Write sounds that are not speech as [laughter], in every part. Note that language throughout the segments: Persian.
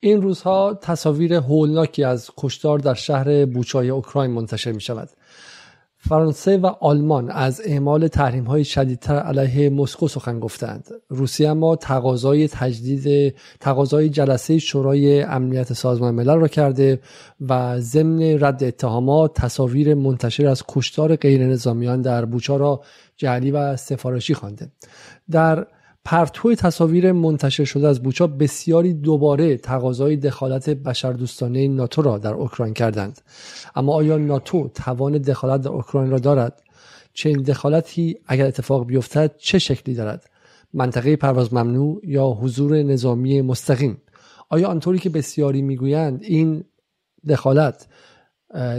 این روزها تصاویر هولناکی از کشتار در شهر بوچای اوکراین منتشر می شود. فرانسه و آلمان از اعمال تحریم های شدیدتر علیه مسکو سخن گفتند. روسیه اما تقاضای تجدید تقاضای جلسه شورای امنیت سازمان ملل را کرده و ضمن رد اتهامات تصاویر منتشر از کشتار غیر نظامیان در بوچا را جعلی و سفارشی خوانده. در پرتو تصاویر منتشر شده از بوچا بسیاری دوباره تقاضای دخالت بشردوستانه ناتو را در اوکراین کردند. اما آیا ناتو توان دخالت در اوکراین را دارد؟ چنین دخالتی اگر اتفاق بیفتد چه شکلی دارد؟ منطقه پرواز ممنوع یا حضور نظامی مستقیم؟ آیا آنطوری که بسیاری می‌گویند این دخالت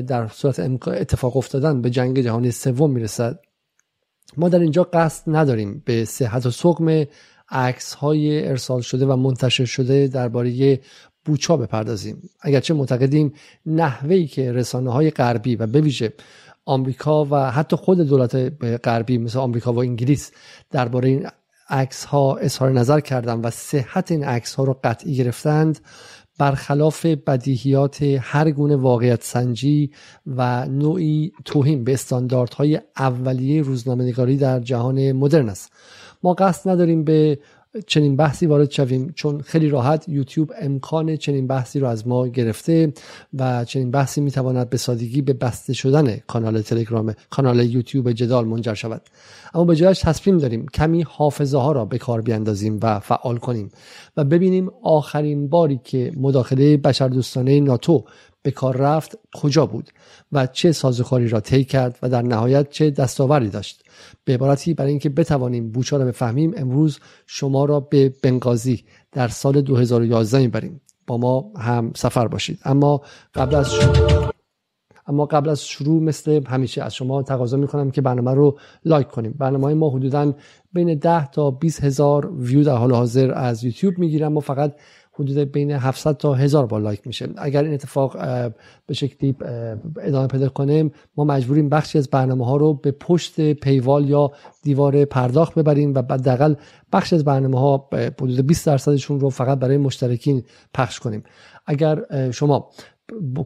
در صورت اتفاق افتادن به جنگ جهانی سوم می‌رسد؟ ما در اینجا قصد نداریم به صحت و سقم عکس های ارسال شده و منتشر شده درباره بوچا بپردازیم. اگرچه معتقدیم نحوهی که رسانه های غربی و به ویژه آمریکا و حتی خود دولت غربی مثل آمریکا و انگلیس درباره این عکس ها اظهار نظر کردند و صحت این عکس ها رو قطعی گرفتند برخلاف بدیهیات هر گونه واقعیت سنجی و نوعی توهین به استانداردهای اولیه روزنامه‌نگاری در جهان مدرن است. ما قصد نداریم به چنین بحثی وارد شویم چون خیلی راحت یوتیوب امکان چنین بحثی رو از ما گرفته و چنین بحثی می‌تواند به سادگی به بسته شدن کانال تلگرام کانال یوتیوب جدال منجر شود. اما به جایش تصمیم داریم کمی حافظه ها را به کار بیاندازیم و فعال کنیم و ببینیم آخرین باری که مداخله بشردوستانه ناتو به کار رفت کجا بود و چه سازوکاری را طی کرد و در نهایت چه دستاوری داشت. به عبارتی برای اینکه بتوانیم بوچا را بفهمیم امروز شما را به بنغازی در سال 2011 می‌بریم. با ما هم سفر باشید. اما قبل از شروع اما قبل از شروع مثل همیشه از شما تقاضا می‌کنم که برنامه رو لایک کنیم. برنامه های ما حدودا بین 10 تا 20 هزار ویو در حال حاضر از یوتیوب می‌گیرم. ما فقط حدود بین 700 تا 1000 بار لایک میشه. اگر این اتفاق به شکلی ادامه پیدا کنه ما مجبوریم بخشی از برنامه ها رو به پشت پیوال یا دیوار پرداخت ببریم و حداقل بخش از برنامه ها حدود 20 درصدشون رو فقط برای مشترکین پخش کنیم. اگر شما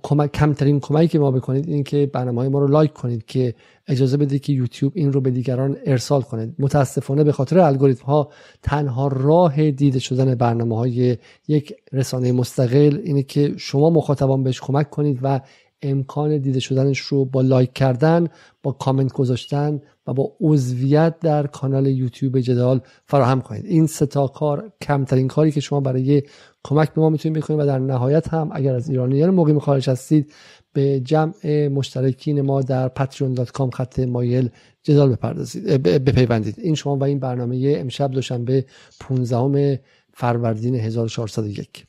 کمک کمترین کمکی که ما بکنید این که برنامه های ما رو لایک کنید که اجازه بده که یوتیوب این رو به دیگران ارسال کنه. متاسفانه به خاطر الگوریتم ها تنها راه دیده شدن برنامه های یک رسانه مستقل اینه که شما مخاطبان بهش کمک کنید و امکان دیده شدنش رو با لایک کردن با کامنت گذاشتن و با عضویت در کانال یوتیوب جدال فراهم کنید. این ستا کار کمترین کاری که شما برای کمک به ما می‌تونید بکنید و در نهایت هم اگر از ایرانیان مقیم خارج هستید به جمع مشترکین ما در patreon.com خط مایل جدال بپردازید بپیوندید. این شما و این برنامه امشب دوشنبه 15 فروردین 1401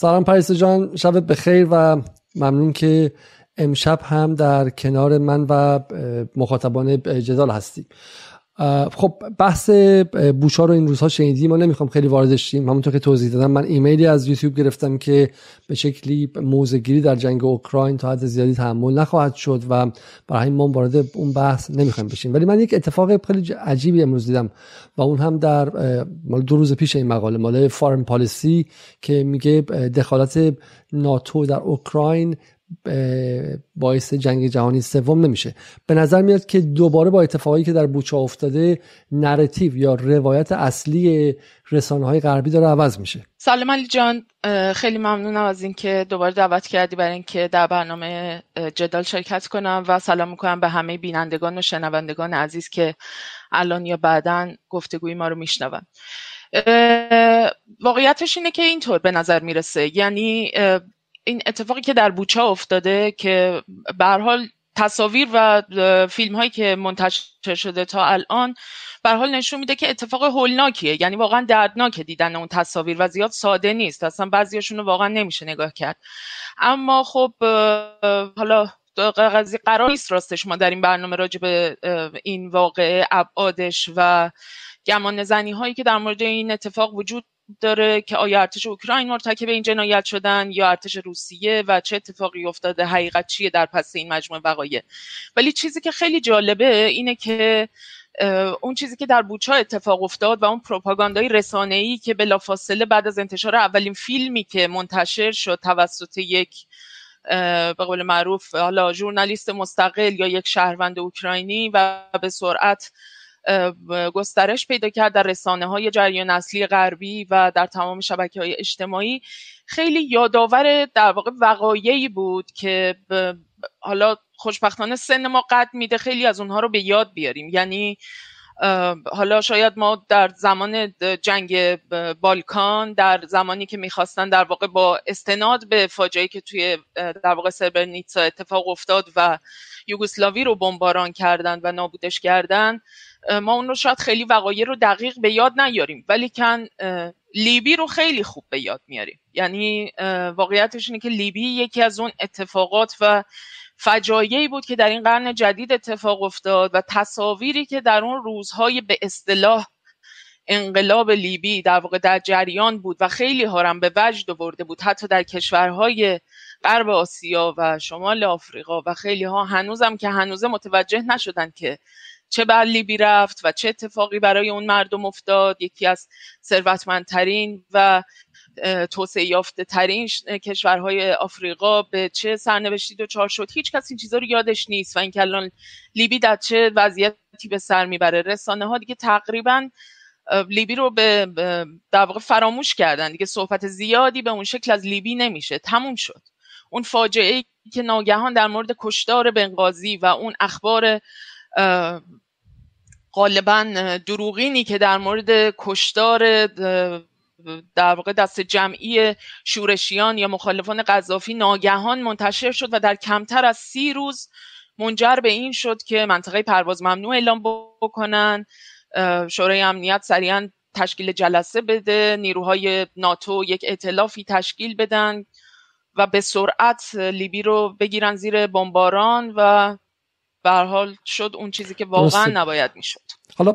سلام پریسا جان شب بخیر و ممنون که امشب هم در کنار من و مخاطبان جدال هستی خب بحث بوشا رو این روزها شنیدیم ما نمی‌خوام خیلی واردش شیم. همونطور که توضیح دادم من ایمیلی از یوتیوب گرفتم که به شکلی موزگیری در جنگ اوکراین تا حد زیادی تحمل نخواهد شد و برای ما وارد اون بحث نمی‌خوایم بشیم. ولی من یک اتفاق خیلی عجیبی امروز دیدم و اون هم در مال دو روز پیش این مقاله مال فارن پالیسی که میگه دخالت ناتو در اوکراین باعث جنگ جهانی سوم نمیشه. به نظر میاد که دوباره با اتفاقی که در بوچا افتاده نراتیو یا روایت اصلی رسانه های غربی داره عوض میشه. سلام علی جان خیلی ممنونم از اینکه دوباره دعوت کردی برای اینکه در برنامه جدال شرکت کنم و سلام می‌کنم به همه بینندگان و شنوندگان عزیز که الان یا بعدا گفتگوی ما رو میشنون. واقعیتش اینه که اینطور به نظر می‌رسه. یعنی این اتفاقی که در بوچا افتاده که به حال تصاویر و فیلم هایی که منتشر شده تا الان به حال نشون میده که اتفاق هولناکیه. یعنی واقعا دردناکه دیدن اون تصاویر و زیاد ساده نیست. اصلا بعضیاشون رو واقعا نمیشه نگاه کرد. اما خب حالا قضیه قرار نیست راستش. ما در این برنامه راجع به این واقعه ابعادش و گمان زنی هایی که در مورد این اتفاق وجود داره که آیا ارتش اوکراین مرتکب این جنایت شدن یا ارتش روسیه و چه اتفاقی افتاده حقیقت چیه در پس این مجموعه وقایع؟ ولی چیزی که خیلی جالبه اینه که اون چیزی که در بوچا اتفاق افتاد و اون پروپاگاندای رسانه‌ای که بلافاصله بعد از انتشار اولین فیلمی که منتشر شد توسط یک به قول معروف حالا ژورنالیست مستقل یا یک شهروند اوکراینی و به سرعت گسترش پیدا کرد در رسانه های جریان اصلی غربی و در تمام شبکه های اجتماعی. خیلی یادآور در واقع وقایعی بود که حالا خوشبختانه سن ما قد میده خیلی از اونها رو به یاد بیاریم. یعنی حالا شاید ما در زمان جنگ بالکان در زمانی که می‌خواستن در واقع با استناد به فاجعه که توی در واقع سربرنیتسا اتفاق افتاد و یوگسلاوی رو بمباران کردن و نابودش کردن ما اون رو شاید خیلی وقایع رو دقیق به یاد نیاریم ولی کن لیبی رو خیلی خوب به یاد میاریم. یعنی واقعیتش اینه که لیبی یکی از اون اتفاقات و فجایعی بود که در این قرن جدید اتفاق افتاد و تصاویری که در اون روزهای به اصطلاح انقلاب لیبی در واقع در جریان بود و خیلی هارم به وجد آورده بود حتی در کشورهای غرب آسیا و شمال آفریقا و خیلی ها هنوزم که هنوزه متوجه نشدن که چه بر لیبی رفت و چه اتفاقی برای اون مردم افتاد. یکی از ثروتمندترین و توسعه یافته ترین کشورهای آفریقا به چه سرنوشتی دچار شد. هیچ کس این چیزا رو یادش نیست و اینکه الان لیبی در چه وضعیتی به سر می‌بره. رسانه ها دیگه تقریبا لیبی رو به در واقع فراموش کردن. دیگه صحبت زیادی به اون شکل از لیبی نمیشه. تموم شد. اون فاجعه ای که ناگهان در مورد کشتار بنغازی و اون اخبار غالبا دروغینی که در مورد کشتار در واقع دست جمعی شورشیان یا مخالفان قذافی ناگهان منتشر شد و در کمتر از سی روز منجر به این شد که منطقه پرواز ممنوع اعلام بکنن. شورای امنیت سریعا تشکیل جلسه بده نیروهای ناتو یک اعتلافی تشکیل بدن و به سرعت لیبی رو بگیرن زیر بمباران و به حال شد اون چیزی که واقعا نباید می‌شد. حالا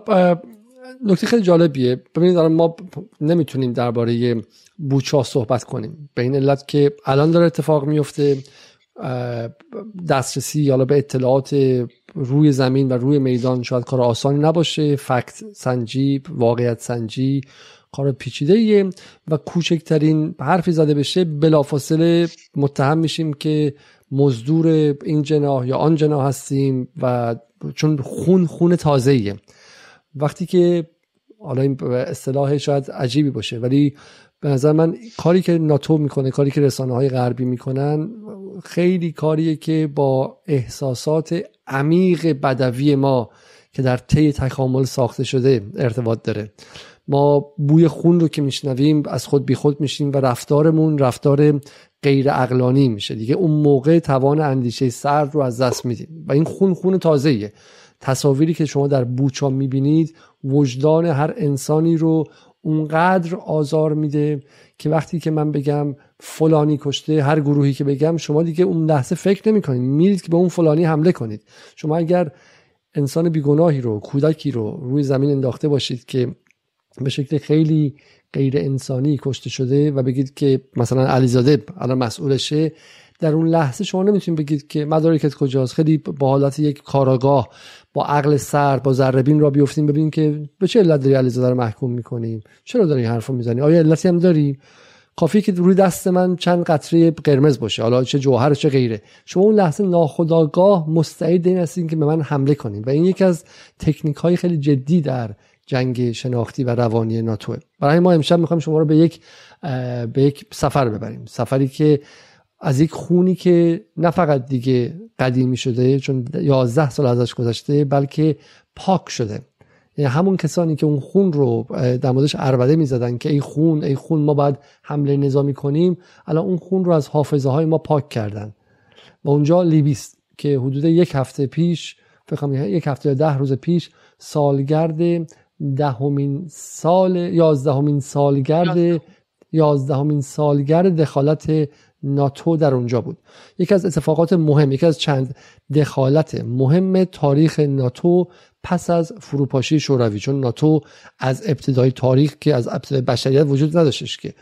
نکته خیلی جالبیه. ببینید ما نمی‌تونیم درباره بوچا صحبت کنیم. به این علت که الان داره اتفاق میفته دسترسی حالا به اطلاعات روی زمین و روی میدان شاید کار آسانی نباشه. فکت سنجی واقعیت سنجی کار پیچیده ایه و کوچکترین حرفی زده بشه بلافاصله متهم میشیم که مزدور این جناح یا آن جناح هستیم و چون خون خون تازه ایه وقتی که حالا این اصطلاح شاید عجیبی باشه ولی به نظر من کاری که ناتو می‌کنه کاری که رسانه های غربی می‌کنن خیلی کاریه که با احساسات عمیق بدوی ما که در طی تکامل ساخته شده ارتباط داره. ما بوی خون رو که میشنویم از خود بی خود میشیم و رفتارمون رفتار غیر اقلانی میشه. دیگه اون موقع توان اندیشه سرد رو از دست میدیم. و این خون خون تازهیه تصاویری که شما در بوچا می‌بینید وجدان هر انسانی رو اونقدر آزار میده که وقتی که من بگم فلانی کشته هر گروهی که بگم شما دیگه اون لحظه فکر نمی کنید میرید که به اون فلانی حمله کنید. شما اگر انسان بیگناهی رو کودکی رو روی زمین انداخته باشید که به شکل خیلی غیر انسانی کشته شده و بگید که مثلا علیزاده الان مسئولشه. در اون لحظه شما نمی‌تونید بگید که مدارکت کجاست. خیلی با حالت یک کاراگاه با عقل سر با ذره را بیفتیم ببینیم که به چه علت داری علیزاده رو محکوم می‌کنیم چرا داری حرفو می‌زنی؟ آیا علتی هم داری؟ کافی که روی دست من چند قطره قرمز باشه. حالا چه جوهر چه غیره. شما اون لحظه ناخداگاه مستعد این هستین که به من حمله کنیم و این یکی از تکنیک های خیلی جدی در جنگ شناختی و روانی ناتوه برای ما امشب می‌خوایم شما رو به یک به یک سفر ببریم. سفری که از یک خونی که نه فقط دیگه قدیمی شده چون 11 سال ازش گذشته بلکه پاک شده. یعنی همون کسانی که اون خون رو در موردش اربده می‌زدن که ای خون ای خون ما باید حمله نظامی کنیم. الان اون خون رو از حافظه های ما پاک کردن. و اونجا لیبیست که حدود یک هفته پیش فکر یک هفته یا ده روز پیش سالگرد دهمین سال یازدهمین سالگرد یازدهمین سالگرد دخالت ناتو در اونجا بود. یکی از اتفاقات مهم یکی از چند دخالت مهم تاریخ ناتو پس از فروپاشی شوروی چون ناتو از ابتدای تاریخ که از ابتدای بشریت وجود نداشتش که.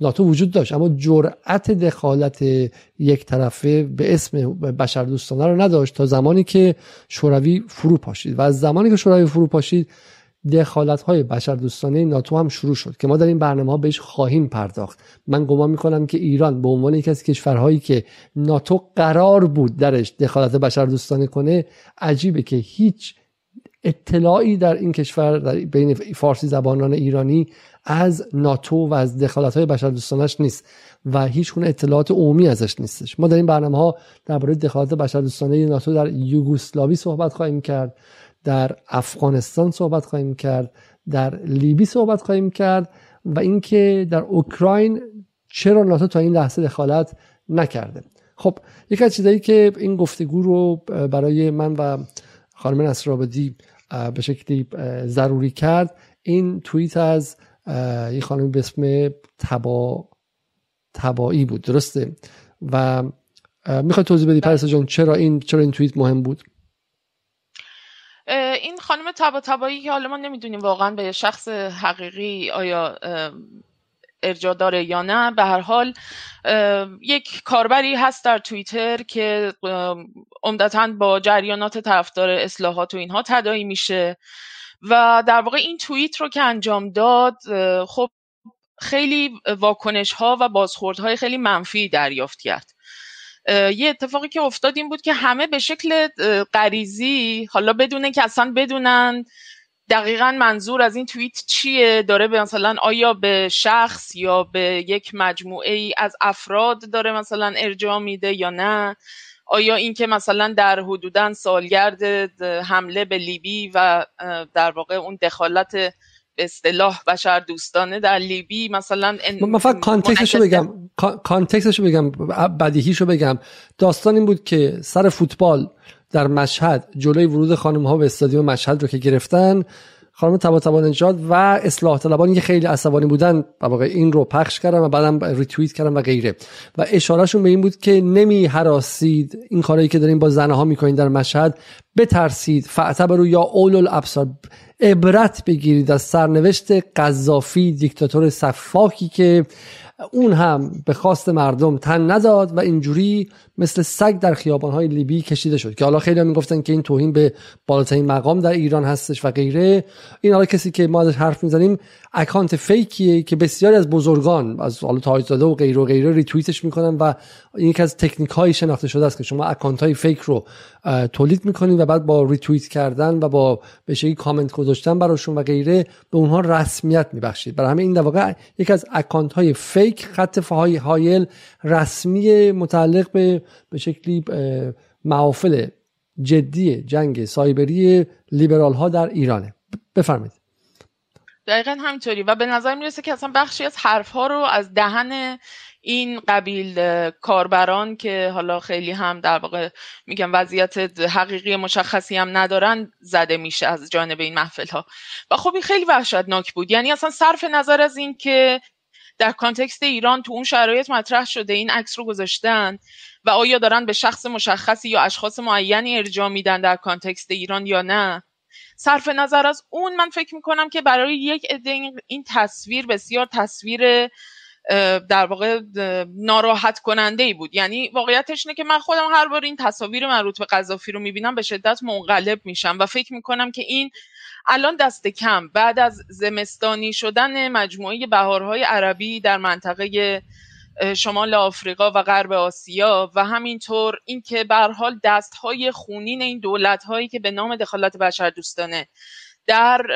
ناتو وجود داشت اما جرأت دخالت یک طرفه به اسم بشر دوستانه رو نداشت تا زمانی که شوروی فرو پاشید و از زمانی که شوروی فرو پاشید دخالت های بشر دوستانه ناتو هم شروع شد که ما در این برنامه ها بهش خواهیم پرداخت. من گمان می‌کنم که ایران به عنوان یکی از کشورهایی که ناتو قرار بود درش دخالت بشر دوستانه کنه عجیبه که هیچ اطلاعی در این کشور در بین فارسی زبانان ایرانی از ناتو و از دخالت های بشر دوستانش نیست و هیچ گونه اطلاعات عمومی ازش نیستش. ما در این برنامه ها درباره دخالت بشر دوستانه ناتو در یوگسلاوی صحبت خواهیم کرد. در افغانستان صحبت خواهیم کرد در لیبی صحبت خواهیم کرد و اینکه در اوکراین چرا ناتو تا این لحظه دخالت نکرده. خب یکی از چیزایی که این گفتگو رو برای من و خانم نصرآبادی به شکلی ضروری کرد این توییت از یه خانمی به اسم تبا تبایی بود درسته؟ و می‌خوای توضیح بدی پرسا جان چرا این چرا این توییت مهم بود؟ این خانم تبا تبایی که حالا ما نمی‌دونیم واقعا به شخص حقیقی آیا ارجا داره یا نه به هر حال یک کاربری هست در توییتر که عمدتا با جریانات طرفدار اصلاحات و اینها تدایی میشه و در واقع این توییت رو که انجام داد خب خیلی واکنش ها و بازخورد های خیلی منفی دریافت کرد. یه اتفاقی که افتاد این بود که همه به شکل غریزی حالا بدونه که اصلا بدونن دقیقا منظور از این توییت چیه داره به مثلا آیا به شخص یا به یک مجموعه ای از افراد داره مثلا ارجاع میده یا نه؟ آیا اینکه مثلا در حدودا سالگرد حمله به لیبی و در واقع اون دخالت به اصطلاح بشر دوستانه در لیبی مثلا من فقط کانتکستشو بگم. کانتکستشو بگم. بدیهیشو بگم. داستان این بود که سر فوتبال در مشهد جلوی ورود خانم ها به استادیوم مشهد رو که گرفتن خانم تبا نجات و اصلاح طلبانی که خیلی عصبانی بودن واقع این رو پخش کردن و بعدم ریتوییت کردن و غیره. و اشارهشون به این بود که نمی حراسید این کارهایی که دارین با زنها ها می‌کنین در مشهد بترسید فاعتبروا یا اول الابصار عبرت بگیرید از سرنوشت قذافی دیکتاتور صفاکی که اون هم به خواست مردم تن نداد و اینجوری مثل سگ در خیابانهای لیبی کشیده شد که حالا خیلی هم می‌گفتن که این توهین به بالاترین مقام در ایران هستش و غیره. این حالا کسی که ما ازش حرف می‌زنیم account fake یه که بسیاری از بزرگان از حالا تایید داده و غیره و غیره ریتوییتش می‌کنن و این یکی از تکنیک های شناخته شده است که شما account های fake رو تولید می‌کنین و بعد با ریتوییت کردن و با به کامنت گذاشتن براشون و غیره به اونها رسمیت میبخشید. برای همه این در واقع یکی از اکانت های فیک خط هایل رسمی متعلق به به شکلی معافل جدی جنگ سایبری لیبرال ها در ایرانه. بفرمایید. دقیقا همینطوری. و به نظر می‌رسه که اصلا بخشی از حرف ها رو از دهن این قبیل کاربران که حالا خیلی هم در واقع میگم وضعیت حقیقی مشخصی هم ندارن زده میشه از جانب این محفل ها و خب این خیلی وحشتناک بود. یعنی اصلا صرف نظر از این که در context ایران تو اون شرایط مطرح شده این عکس رو گذاشتن و آیا دارن به شخص مشخصی یا اشخاص معینی ارجاع میدن در context ایران یا نه صرف نظر از اون من فکر می‌کنم که برای یک عده این تصویر بسیار تصویر در واقع ناراحت کننده ای بود. یعنی واقعیتش اینه که من خودم هر بار این تصاویر مربوط به قذافی رو می‌بینم به شدت منقلب میشم و فکر می‌کنم که این الان دست کم. بعد از زمستانی شدن مجموعه بهارهای عربی در منطقه شمال آفریقا و غرب آسیا و همینطور اینکه به حال دستهای خونین این دولت هایی که به نام دخالت بشر دوستانه در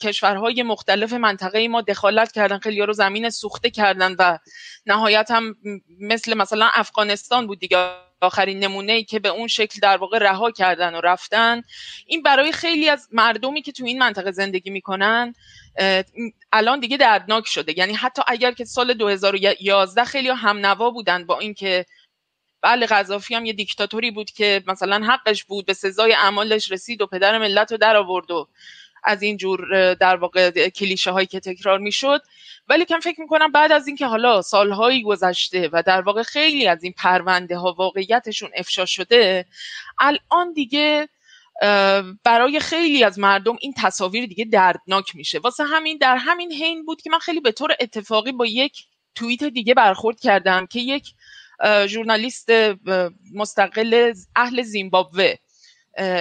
کشورهای مختلف منطقه ما دخالت کردن خیلی رو زمین سوخته کردن و نهایت هم مثل مثلا افغانستان بود دیگه. آخرین نمونه ای که به اون شکل در واقع رها کردن و رفتن. این برای خیلی از مردمی که تو این منطقه زندگی می‌کنن الان دیگه دردناک شده. یعنی حتی اگر که سال 2011 خیلی هم نوا بودن با اینکه بله قذافی هم یه دیکتاتوری بود که مثلا حقش بود به سزای اعمالش رسید و پدر ملت رو در آورد و از این جور در واقع کلیشه هایی که تکرار می‌شد. ولی کم فکر می‌کنم بعد از اینکه حالا سالهایی گذشته و در واقع خیلی از این پرونده ها واقعیتشون افشا شده الان دیگه برای خیلی از مردم این تصاویر دیگه دردناک میشه. واسه همین در همین حین بود که من خیلی به طور اتفاقی با یک توییت دیگه برخورد کردم که یک ژورنالیست مستقل اهل زیمبابوه.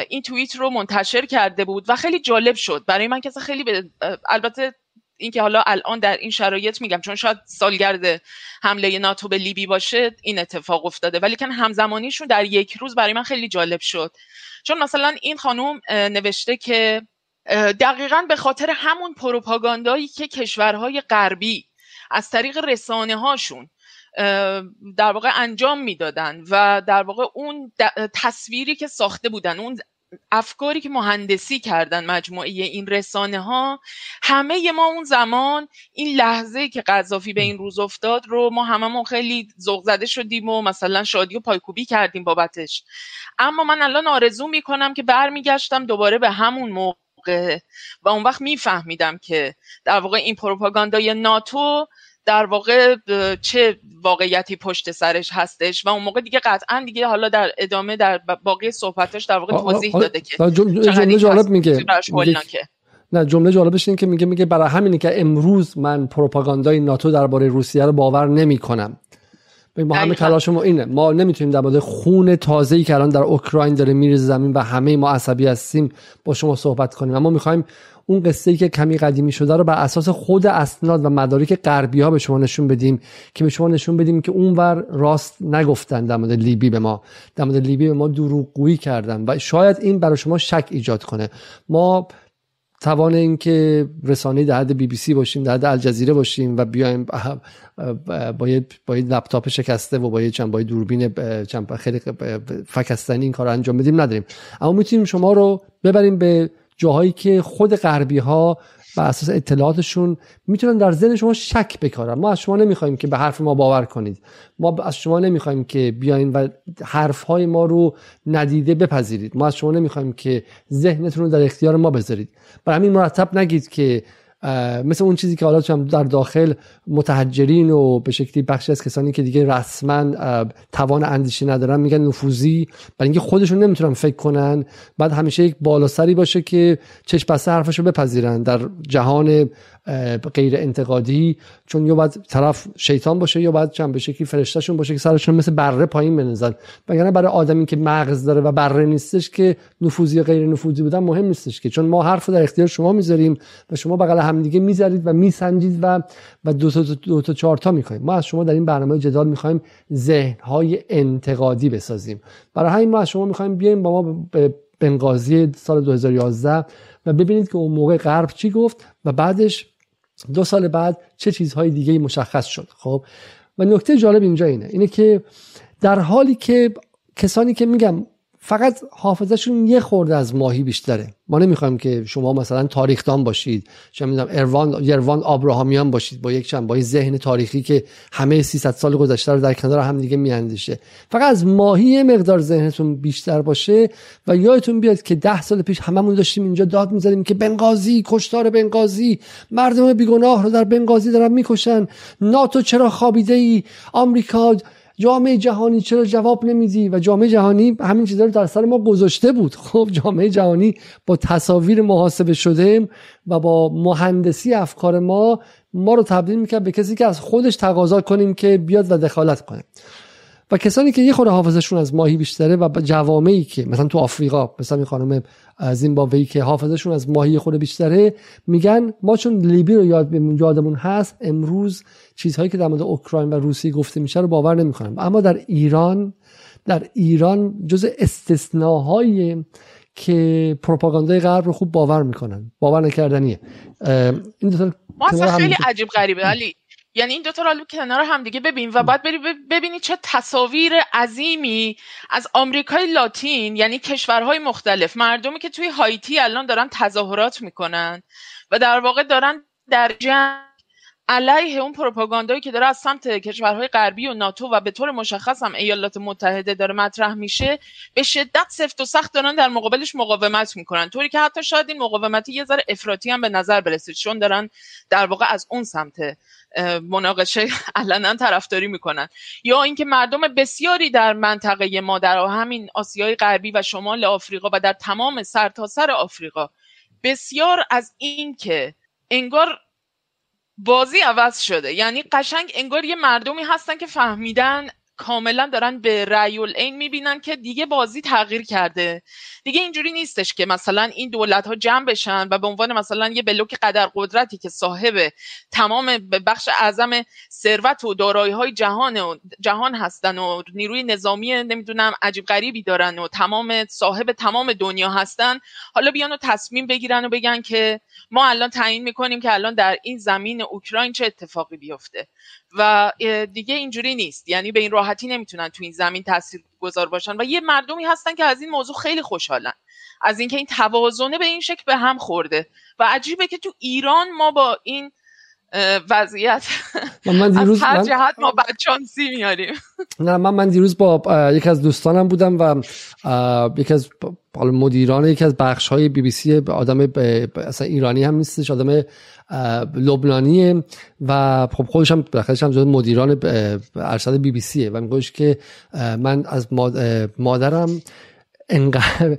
این توییت رو منتشر کرده بود و خیلی جالب شد. برای من که خیلی به البته اینکه حالا الان در این شرایط میگم چون شاید سالگرد حمله ناتو به لیبی باشه این اتفاق افتاده. ولی که همزمانیشون در یک روز برای من خیلی جالب شد. چون مثلا این خانم نوشته که دقیقا به خاطر همون پروپاگاندایی که کشورهای غربی از طریق رسانه هاشون در واقع انجام می‌دادن و در واقع اون تصویری که ساخته بودن اون افکاری که مهندسی کردن مجموعه این رسانه ها همه ما اون زمان این لحظه که قذافی به این روز افتاد رو ما هممون خیلی ذوق زده شدیم و مثلا شادی و پایکوبی کردیم بابتش. اما من الان آرزو می‌کنم که برمیگشتم دوباره به همون موقع و اون وقت میفهمیدم که در واقع این پروپاگاندای ناتو در واقع چه واقعیتی پشت سرش هستش و اون موقع دیگه قطعا دیگه حالا در ادامه در باقی صحبتش در واقع توضیح داده که جمله جالب میگه. نه جمله جالبش این که میگه میگه برای همینه که امروز من پروپاگاندای ناتو درباره روسیه رو باور نمی‌کنم. ما همه تلاشمون اینه. ما نمی‌تونیم در مورد خون تازه‌ای که الان در اوکراین داره میریزه زمین و همه ما عصبی هستیم با شما صحبت کنیم. اما می‌خوایم اون قصه که کمی قدیمی شده رو بر اساس خود اسناد و مدارک غربی ها به شما نشون بدیم که به شما نشون بدیم که اونور راست نگفتن در مورد لیبی به ما. در مورد لیبی به ما دروغگویی کردن و شاید این برای شما شک ایجاد کنه. ما توان اینکه رسانه در حد بی بی سی باشیم در حد الجزیره باشیم و بیایم با یه با لپتاپ شکسته و با یه چند با دوربین چند خیلی فکستنی این کار انجام بدیم نداریم. اما می‌تونیم شما رو ببریم به جاهایی که خود غربی ها اساس اطلاعاتشون می‌تونن در ذهن شما شک بکارن. ما از شما نمی‌خوایم که به حرف ما باور کنید. ما از شما نمی‌خوایم که بیاین و حرف های ما رو ندیده بپذیرید. ما از شما نمی‌خوایم که ذهنتون رو در اختیار ما بذارید. برای همین مرتب نگید که مثل اون چیزی که حالا در داخل متحجرین و به شکلی بخشی از کسانی که دیگه رسما توان اندیشه ندارن میگن نفوذی برای اینکه خودشون نمی‌تونن فکر کنن. بعد همیشه یک بالاسری باشه که چشم بسته حرفشو بپذیرن. در جهان غیر انتقادی چون یا باید طرف شیطان باشه یا باید چند به شکلی فرشتهشون باشه که سرشون مثل بره پایین بنزن وگرنه برای آدمی که مغز داره و بره نیستش که نفوذی غیر نفوذی بودن مهم نیستش که. چون ما حرف در اختیار شما می‌ذاریم و شما بغل همدیگه می‌ذارید و میسنجید و و دو تا دو تا چهار تا می‌خوایم. ما از شما در این برنامه جدال می‌خوایم ذهن های انتقادی بسازیم. برای همین ما از شما می‌خوایم بیایم با ما به بنغازی سال 2011 و ببینید که اون موقع غرب چی گفت و بعدش دو سال بعد چه چیزهای دیگه مشخص شد خب؟ و نکته جالب اینجا اینه اینه که در حالی که کسانی که میگم فقط حافظشون یه خورده از ماهی بیشتره. ما نمی‌خوایم که شما مثلا تاریخدان باشید. چه می‌دونم اروان یروان آبراهامیان باشید با یک چند با ذهن تاریخی که همه 300 سال گذشته رو در کنار هم دیگه میاندیشه. فقط از ماهی یه مقدار ذهنتون بیشتر باشه و یادتون بیاد که ده سال پیش هممون داشتیم اینجا داد می‌زدیم که بنغازی کشتار بنغازی مردم بیگناه رو در بنغازی دارن می‌کشن. ناتو چرا خابیده ای آمریکا جامعه جهانی چرا جواب نمیدی؟ و جامعه جهانی همین چیزا رو در سر ما گذاشته بود. [laughs] خب جامعه جهانی با تصاویر محاسبه شده و با مهندسی افکار ما ما رو تبدیل می‌کرد به کسی که از خودش تقاضا کنیم که بیاد و دخالت کنه. و کسانی که یه خورده حافظشون از ماهی بیشتره و جوامعی که مثلا تو آفریقا مثلا این خانم زیمبابوی که حافظشون از ماهی خود بیشتره میگن ما چون لیبی رو یاد یادمون هست امروز چیزهایی که در مورد اوکراین و روسیه گفته میشه رو باور نمی‌کنم. اما در ایران در ایران جز استثناهای که پروپاگاندای غرب رو خوب باور می‌کنن. باور نکردنیه. این دو ما خیلی عجیب غریبه علی. یعنی این دوتا رو کنار هم دیگه ببین و بعد بری ببینی چه تصاویر عظیمی از آمریکای لاتین یعنی کشورهای مختلف. مردمی که توی هایتی الان دارن تظاهرات می‌کنن و در واقع دارن در جنگ علیه اون پروپاگاندایی که داره از سمت کشورهای غربی و ناتو و به طور مشخص هم ایالات متحده داره مطرح میشه به شدت سفت و سخت دارن در مقابلش مقاومت می‌کنن. طوری که حتی شاید این مقاومتی یه ذره افراطی هم به نظر برسه چون دارن در واقع از اون سمت مناقشه علنا طرفداری می‌کنن. یا اینکه مردم بسیاری در منطقه ما در همین آسیای غربی و شمال آفریقا و در تمام سرتاسر سر آفریقا بسیار از اینکه انگار بازی عوض شده. یعنی قشنگ انگار یه مردمی هستن که فهمیدن کاملا دارن به رأی العین می‌بینن که دیگه بازی تغییر کرده. دیگه اینجوری نیستش که مثلا این دولت ها جمع بشن و به عنوان مثلا یه بلوک قدر قدرتی که صاحب تمام بخش اعظم ثروت و دارایی های جهان و جهان هستن و نیروی نظامی نمی‌دونم عجیب غریبی دارن و تمام صاحب تمام دنیا هستن حالا بیان و تصمیم بگیرن و بگن که ما الان تعیین می‌کنیم که الان در این زمین اوکراین چه اتفاقی بیفته. و دیگه اینجوری نیست. یعنی به این راحتی نمی‌تونن تو این زمین تاثیر گذار باشن. و یه مردمی هستن که از این موضوع خیلی خوشحالن. از اینکه این توازنه به این شکل به هم خورده. و عجیبه که تو ایران ما با این وضعیت. من دیروز از هر جهت ما بدشانسی میاریم. نه من من دیروز با یکی از دوستانم بودم و یکی از مدیران یکی از بخش های بی بی سی آدم اصلا ایرانی هم نیستش آدم لبنانیه و خب خودش هم بخاطرش هم مدیران ارشد بی بی سیه و میگوش که من از مادرم انقدر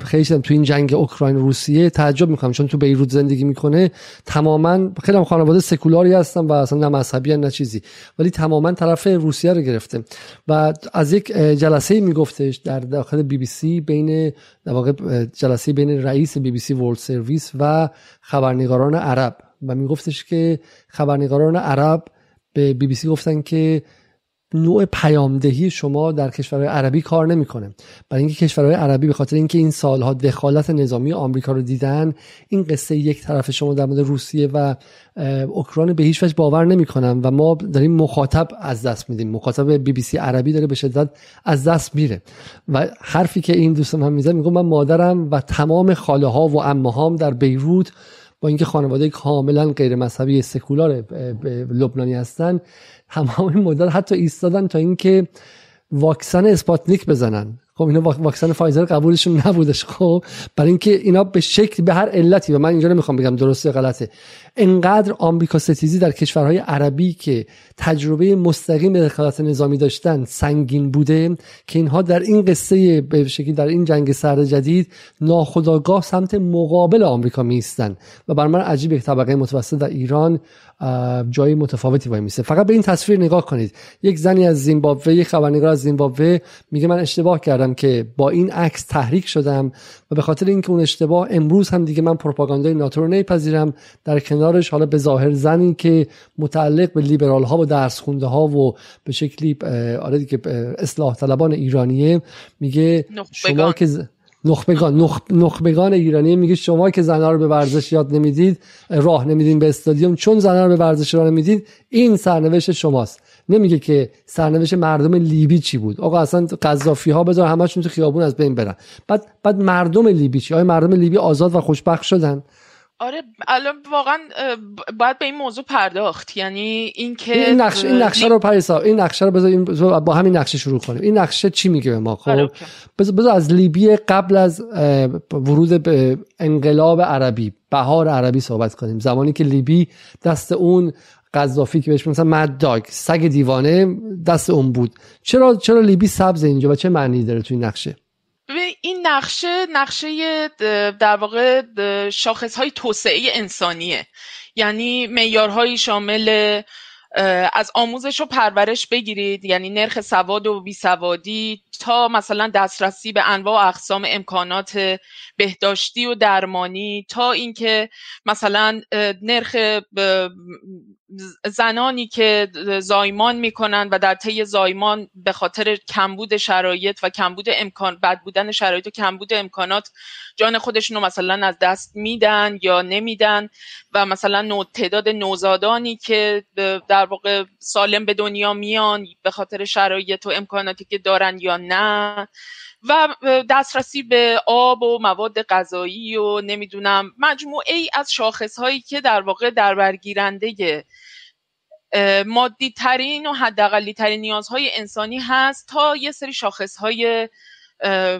خیلی تو این جنگ اوکراین روسیه تعجب می‌کنم چون تو بیروت زندگی می‌کنه تماما خیلی هم خانواده سکولاری هستن و اصلا نه مذهبی نه چیزی. ولی تماما طرف روسیه رو گرفته. و از یک جلسه میگفتش در داخل بی بی سی بین در واقع جلسه بین رئیس بی بی سی World Service و خبرنگاران عرب. و میگفتش که خبرنگاران عرب به بی بی سی گفتن که نوع پیام‌دهی شما در کشورهای عربی کار نمی‌کنه. برای اینکه کشورهای عربی به خاطر اینکه این سالها دخالت نظامی آمریکا رو دیدن این قصه یک‌طرفه شما در مورد روسیه و اوکراین به هیچ وجه باور نمی‌کنن و ما داریم مخاطب از دست میدیم. مخاطب بی بی سی عربی داره به شدت از دست میره. و حرفی که این دوستم هم میزن میگم من مادرم و تمام خاله ها و عمه‌هام در بیروت با اینکه خانواده کاملا غیر مذهبی سکولار لبنانی هستن همه مدت حتی ایستادن تا اینکه واکسن اسپاتنیک بزنن. خب اینا واکسن فایزر قبولشون نبودش. خب برای اینکه اینا به شکل به هر علتی و من اینجا نمی‌خوام بگم درسته غلطه. انقدر آمریکا ستیزی در کشورهای عربی که تجربه مستقیم دخالت نظامی داشتن سنگین بوده که اینها در این قصه به شکلی در این جنگ سرد جدید ناخداگاه سمت مقابل آمریکا میستن و بر من عجیب یک طبقه متوسط در ایران جای متفاوتی وای میسه فقط به این تصویر نگاه کنید. یک زنی از زیمبابوه یک خبرنگار از زیمبابوه میگه من اشتباه کردم که با این عکس تحریک شدم و به خاطر اینکه اون اشتباه امروز هم دیگه من پروپاگاندای ناتو رو نمیپذیرم در کنارش. حالا به ظاهر زنی که متعلق به لیبرال ها و درس خونده ها و به شکلی آره دیگه اصلاح طلبان ایرانیه میگه شما که نخبگان نخبگان ایرانی میگه شما که زنها رو به ورزش یاد نمی‌دید راه نمیدین به استادیوم چون زنها رو به ورزش راه نمی‌دید این سرنوشت شماست. نمیگه که سرنوشت مردم لیبی چی بود. آقا اصلا قذافی ها بذار همشون تو خیابون از بین برن. بعد بعد مردم لیبی چی؟ آیا مردم لیبی آزاد و خوشبخت شدن؟ آره الان واقعا باید به این موضوع پرداخت. یعنی اینکه این نقشه این نقشه رو پریسا این نقشه رو بذار با همین نقشه شروع کنیم. این نقشه چی میگه به ما؟ خب آره، بذار از لیبی قبل از ورود به انقلاب عربی بهار عربی صحبت کنیم. زمانی که لیبی دست اون قذافی که بهش مثلا مد داگ سگ دیوانه دست اون بود. چرا چرا لیبی سبز اینجا و چه معنی داره تو این نقشه؟ این نقشه نقشه در واقع شاخص های توسعه انسانیه. یعنی معیارهایی شامل از آموزش و پرورش بگیرید یعنی نرخ سواد و بیسوادی تا مثلا دسترسی به انواع و اقسام امکانات بهداشتی و درمانی تا اینکه مثلا نرخ زنانی که زایمان می‌کنن و در طی زایمان به خاطر کمبود شرایط و کمبود امکان بد بودن شرایط و کمبود امکانات جان خودشون رو مثلا از دست میدن یا نمیدن و مثلا تعداد نوزادانی که در واقع سالم به دنیا میان به خاطر شرایط و امکاناتی که دارن یا نه و دسترسی به آب و مواد غذایی و نمی‌دونم مجموعه ای از شاخص هایی که در واقع در برگیرنده مادی ترین و حداقلی ترین نیازهای انسانی هست تا یه سری شاخص های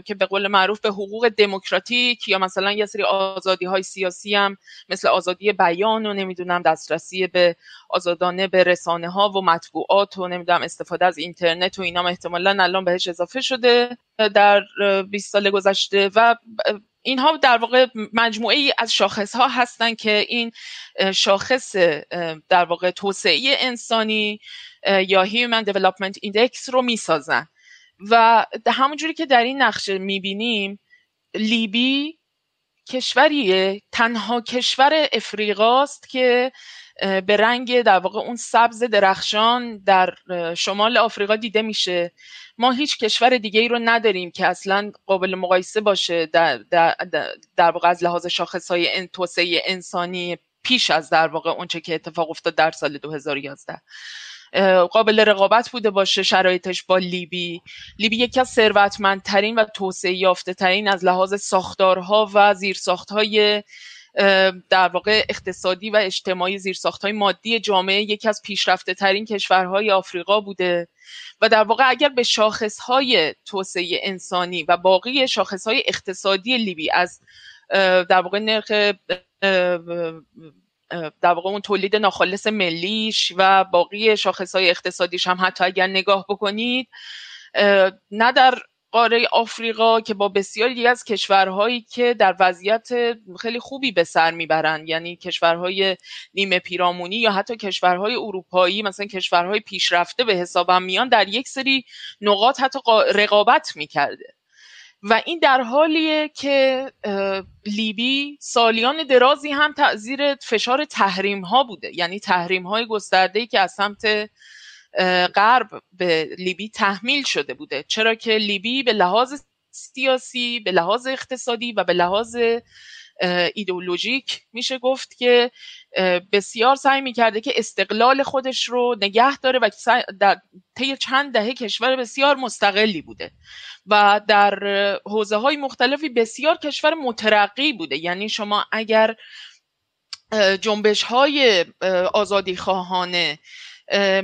که به قول معروف به حقوق دموکراتیک یا مثلا یه سری آزادی های سیاسی هم مثل آزادی بیان و نمی‌دونم دسترسی به آزادانه به رسانه ها و مطبوعات و نمی‌دونم استفاده از اینترنت و اینا احتمالا الان بهش اضافه شده در 20 سال گذشته و اینها در واقع مجموعه ای از شاخص ها هستن که این شاخص در واقع توسعه انسانی یا Human Development Index رو می‌سازن. و همونجوری که در این نقشه می‌بینیم لیبی کشوریه تنها کشور افریقاست که به رنگ در واقع اون سبز درخشان در شمال آفریقا دیده میشه. ما هیچ کشور دیگه ای رو نداریم که اصلا قابل مقایسه باشه در, در, در واقع از لحاظ شاخص های توسعه انسانی پیش از در واقع اونچه که اتفاق افتاد در سال 2011 قابل رقابت بوده باشه شرایطش با لیبی. لیبی یکی از ثروتمندترین و توسعه یافته ترین از لحاظ ساختارها و زیرساختهای در واقع اقتصادی و اجتماعی زیرساختهای مادی جامعه یکی از پیشرفته ترین کشورهای آفریقا بوده. و در واقع اگر به شاخصهای توسعه انسانی و باقی شاخصهای اقتصادی لیبی از در واقع نرخ در واقع اون تولید ناخالص ملیش و باقی های اقتصادیش هم حتی اگر نگاه بکنید نه در قاره آفریقا که با بسیاری از کشورهایی که در وضعیت خیلی خوبی به سر می‌برند یعنی کشورهای نیمه پیرامونی یا حتی کشورهای اروپایی مثلا کشورهای پیشرفته به حسابم میان در یک سری نقاط حتی رقابت می‌کرده. و این در حالیه که لیبی سالیان درازی هم تأثیر فشار تحریم ها بوده. یعنی تحریم های گسترده که از سمت غرب به لیبی تحمیل شده بوده. چرا که لیبی به لحاظ سیاسی به لحاظ اقتصادی و به لحاظ ایدئولوژیک میشه گفت که بسیار سعی می‌کرده که استقلال خودش رو نگه داره و طی چند دهه کشور بسیار مستقلی بوده و در حوزه های مختلفی بسیار کشور مترقی بوده. یعنی شما اگر جنبش های آزادی خواهانه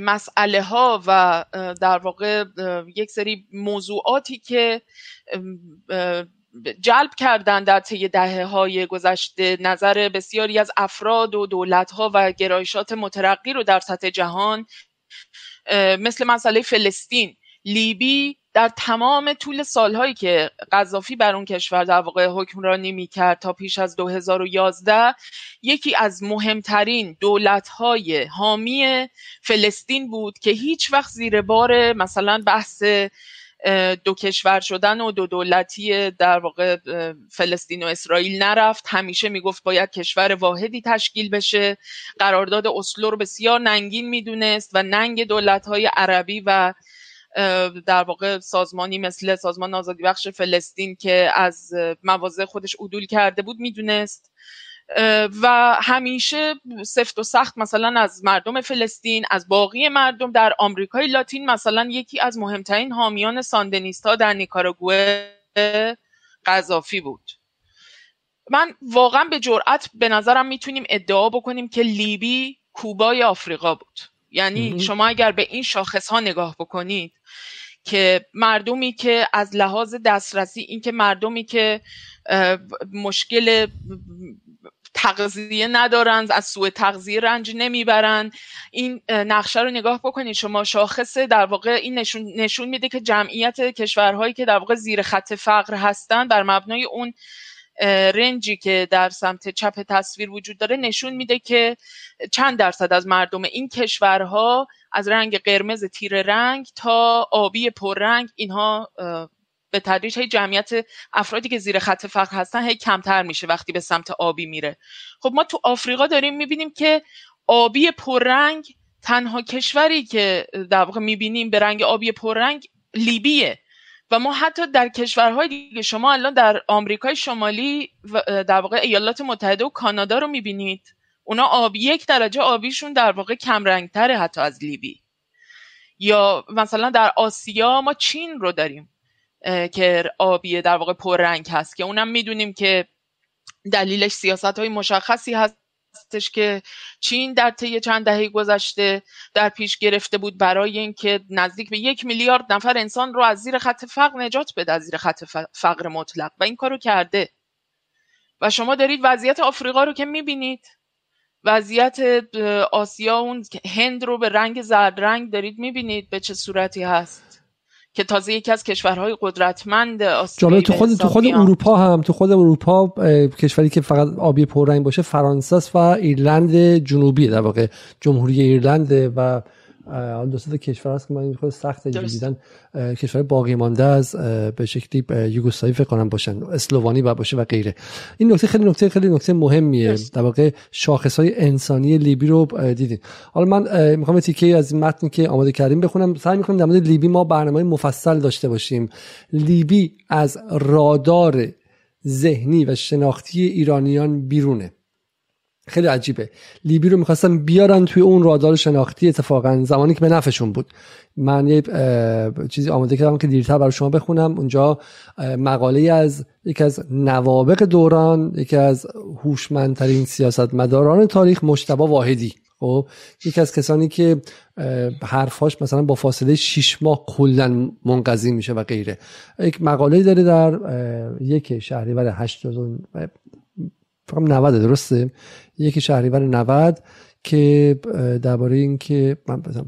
مسئله ها و در واقع یک سری موضوعاتی که جلب کردن در طی دهه های گذشته نظر بسیاری از افراد و دولت ها و گرایشات مترقی رو در سطح جهان مثل مسئله فلسطین لیبی در تمام طول سالهایی که قذافی بر اون کشور در واقع حکمرانی می‌کرد تا پیش از 2011 یکی از مهمترین دولتهای حامی فلسطین بود که هیچ وقت زیر بار مثلا بحث دو کشور شدن و دو دولتی در واقع فلسطین و اسرائیل نرفت. همیشه می‌گفت باید کشور واحدی تشکیل بشه. قرارداد اسلو رو بسیار ننگین می‌دونست و ننگ دولت های عربی و در واقع سازمانی مثل سازمان آزادی بخش فلسطین که از مواضع خودش عدول کرده بود می‌دونست. و همیشه سفت و سخت مثلا از مردم فلسطین از باقی مردم در آمریکای لاتین مثلا یکی از مهمترین حامیان ساندنیست ها در نیکاراگوه قذافی بود. من واقعا به جرأت به نظرم می‌تونیم ادعا بکنیم که لیبی کوبای آفریقا بود. یعنی شما اگر به این شاخص ها نگاه بکنید که مردمی که از لحاظ دسترسی اینکه مردمی که مشکل تغذیه ندارن از سوء تغذیه رنج نمی‌برن این نقشه رو نگاه بکنید. شما شاخص در واقع این نشون, نشون میده که جمعیت کشورهایی که در واقع زیر خط فقر هستن بر مبنای اون رنجی که در سمت چپ تصویر وجود داره نشون میده که چند درصد از مردم این کشورها از رنگ قرمز تیر رنگ تا آبی پررنگ اینها به تدریج هی جمعیت افرادی که زیر خط فقر هستن هی کمتر میشه وقتی به سمت آبی میره. خب ما تو آفریقا داریم می‌بینیم که آبی پررنگ تنها کشوری که در واقع می‌بینیم به رنگ آبی پررنگ لیبیه و ما حتی در کشورهای دیگه شما الان در آمریکای شمالی در واقع ایالات متحده و کانادا رو می‌بینید. اونا آب یک درجه آبیشون در واقع کمرنگتره حتی از لیبی. یا مثلا در آسیا ما چین رو داریم. که آبیه در واقع پررنگ هست که اونم می‌دونیم که دلیلش سیاست های مشخصی هستش که چین در طی چند دهه گذشته در پیش گرفته بود برای اینکه نزدیک به یک میلیارد نفر انسان رو از زیر خط فقر نجات بده از زیر خط فقر مطلق و این کارو کرده. و شما دارید وضعیت آفریقا رو که می‌بینید وضعیت آسیا اون هند رو به رنگ زرد رنگ دارید می‌بینید به چه صورتی هست؟ که تازه یکی از کشورهای قدرتمند آسیا تو خود تو خود اروپا هم تو خود اروپا کشوری که فقط آبی پررنگ باشه فرانسه و ایرلند جنوبی در واقع جمهوری ایرلند و دو تا کشور هست که من خود سخت دیدن کشور باقی مانده از به شکلی یوگسلاوی فکر کنم باشن اسلوانی و باشه و غیره. این نکته خیلی نکته خیلی نکته مهمیه. در واقع شاخص های انسانی لیبی رو دیدین. حالا من می‌خوام تیکه از متنی که آماده کردیم بخونم. سعی می‌کنم در مورد لیبی ما برنامه مفصل داشته باشیم. لیبی از رادار ذهنی و شناختی ایرانیان بیرونه. خیلی عجیبه. لیبی رو می‌خواستن بیارن توی اون رادار شناختی اتفاقا زمانی که به نفعشون بود. من یه چیزی آماده کردم که دیرتر برای شما بخونم. اونجا مقاله از یکی از نوابق دوران یکی از هوشمندترین سیاستمداران تاریخ مشتبه واحدی. خب یکی از کسانی که حرفاش مثلا با فاصله 6 ماه کلا منقضی میشه و غیره. یک مقاله داره در یک شهریور 8 فقط 90 درسته؟ یکی شهریور 90 که درباره این که من بزنم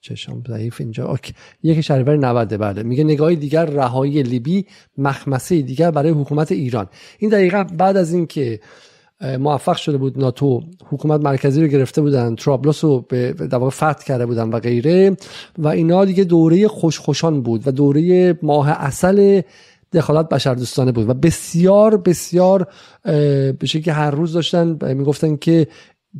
چشم ضعیف اینجا. اوکی. یکی شهریور 90 بله. میگه نگاهی دیگر رهایی لیبی مخمسه دیگر برای حکومت ایران. این دقیقا بعد از اینکه موفق شده بود ناتو حکومت مرکزی رو گرفته بودن ترابلوس رو به در واقع فتح کرده بودن و غیره و اینا دیگه دوره خوشخوشان بود و دوره ماه اصل دخالت بشردوستانه بود و بسیار بسیار به که هر روز داشتن می‌گفتن که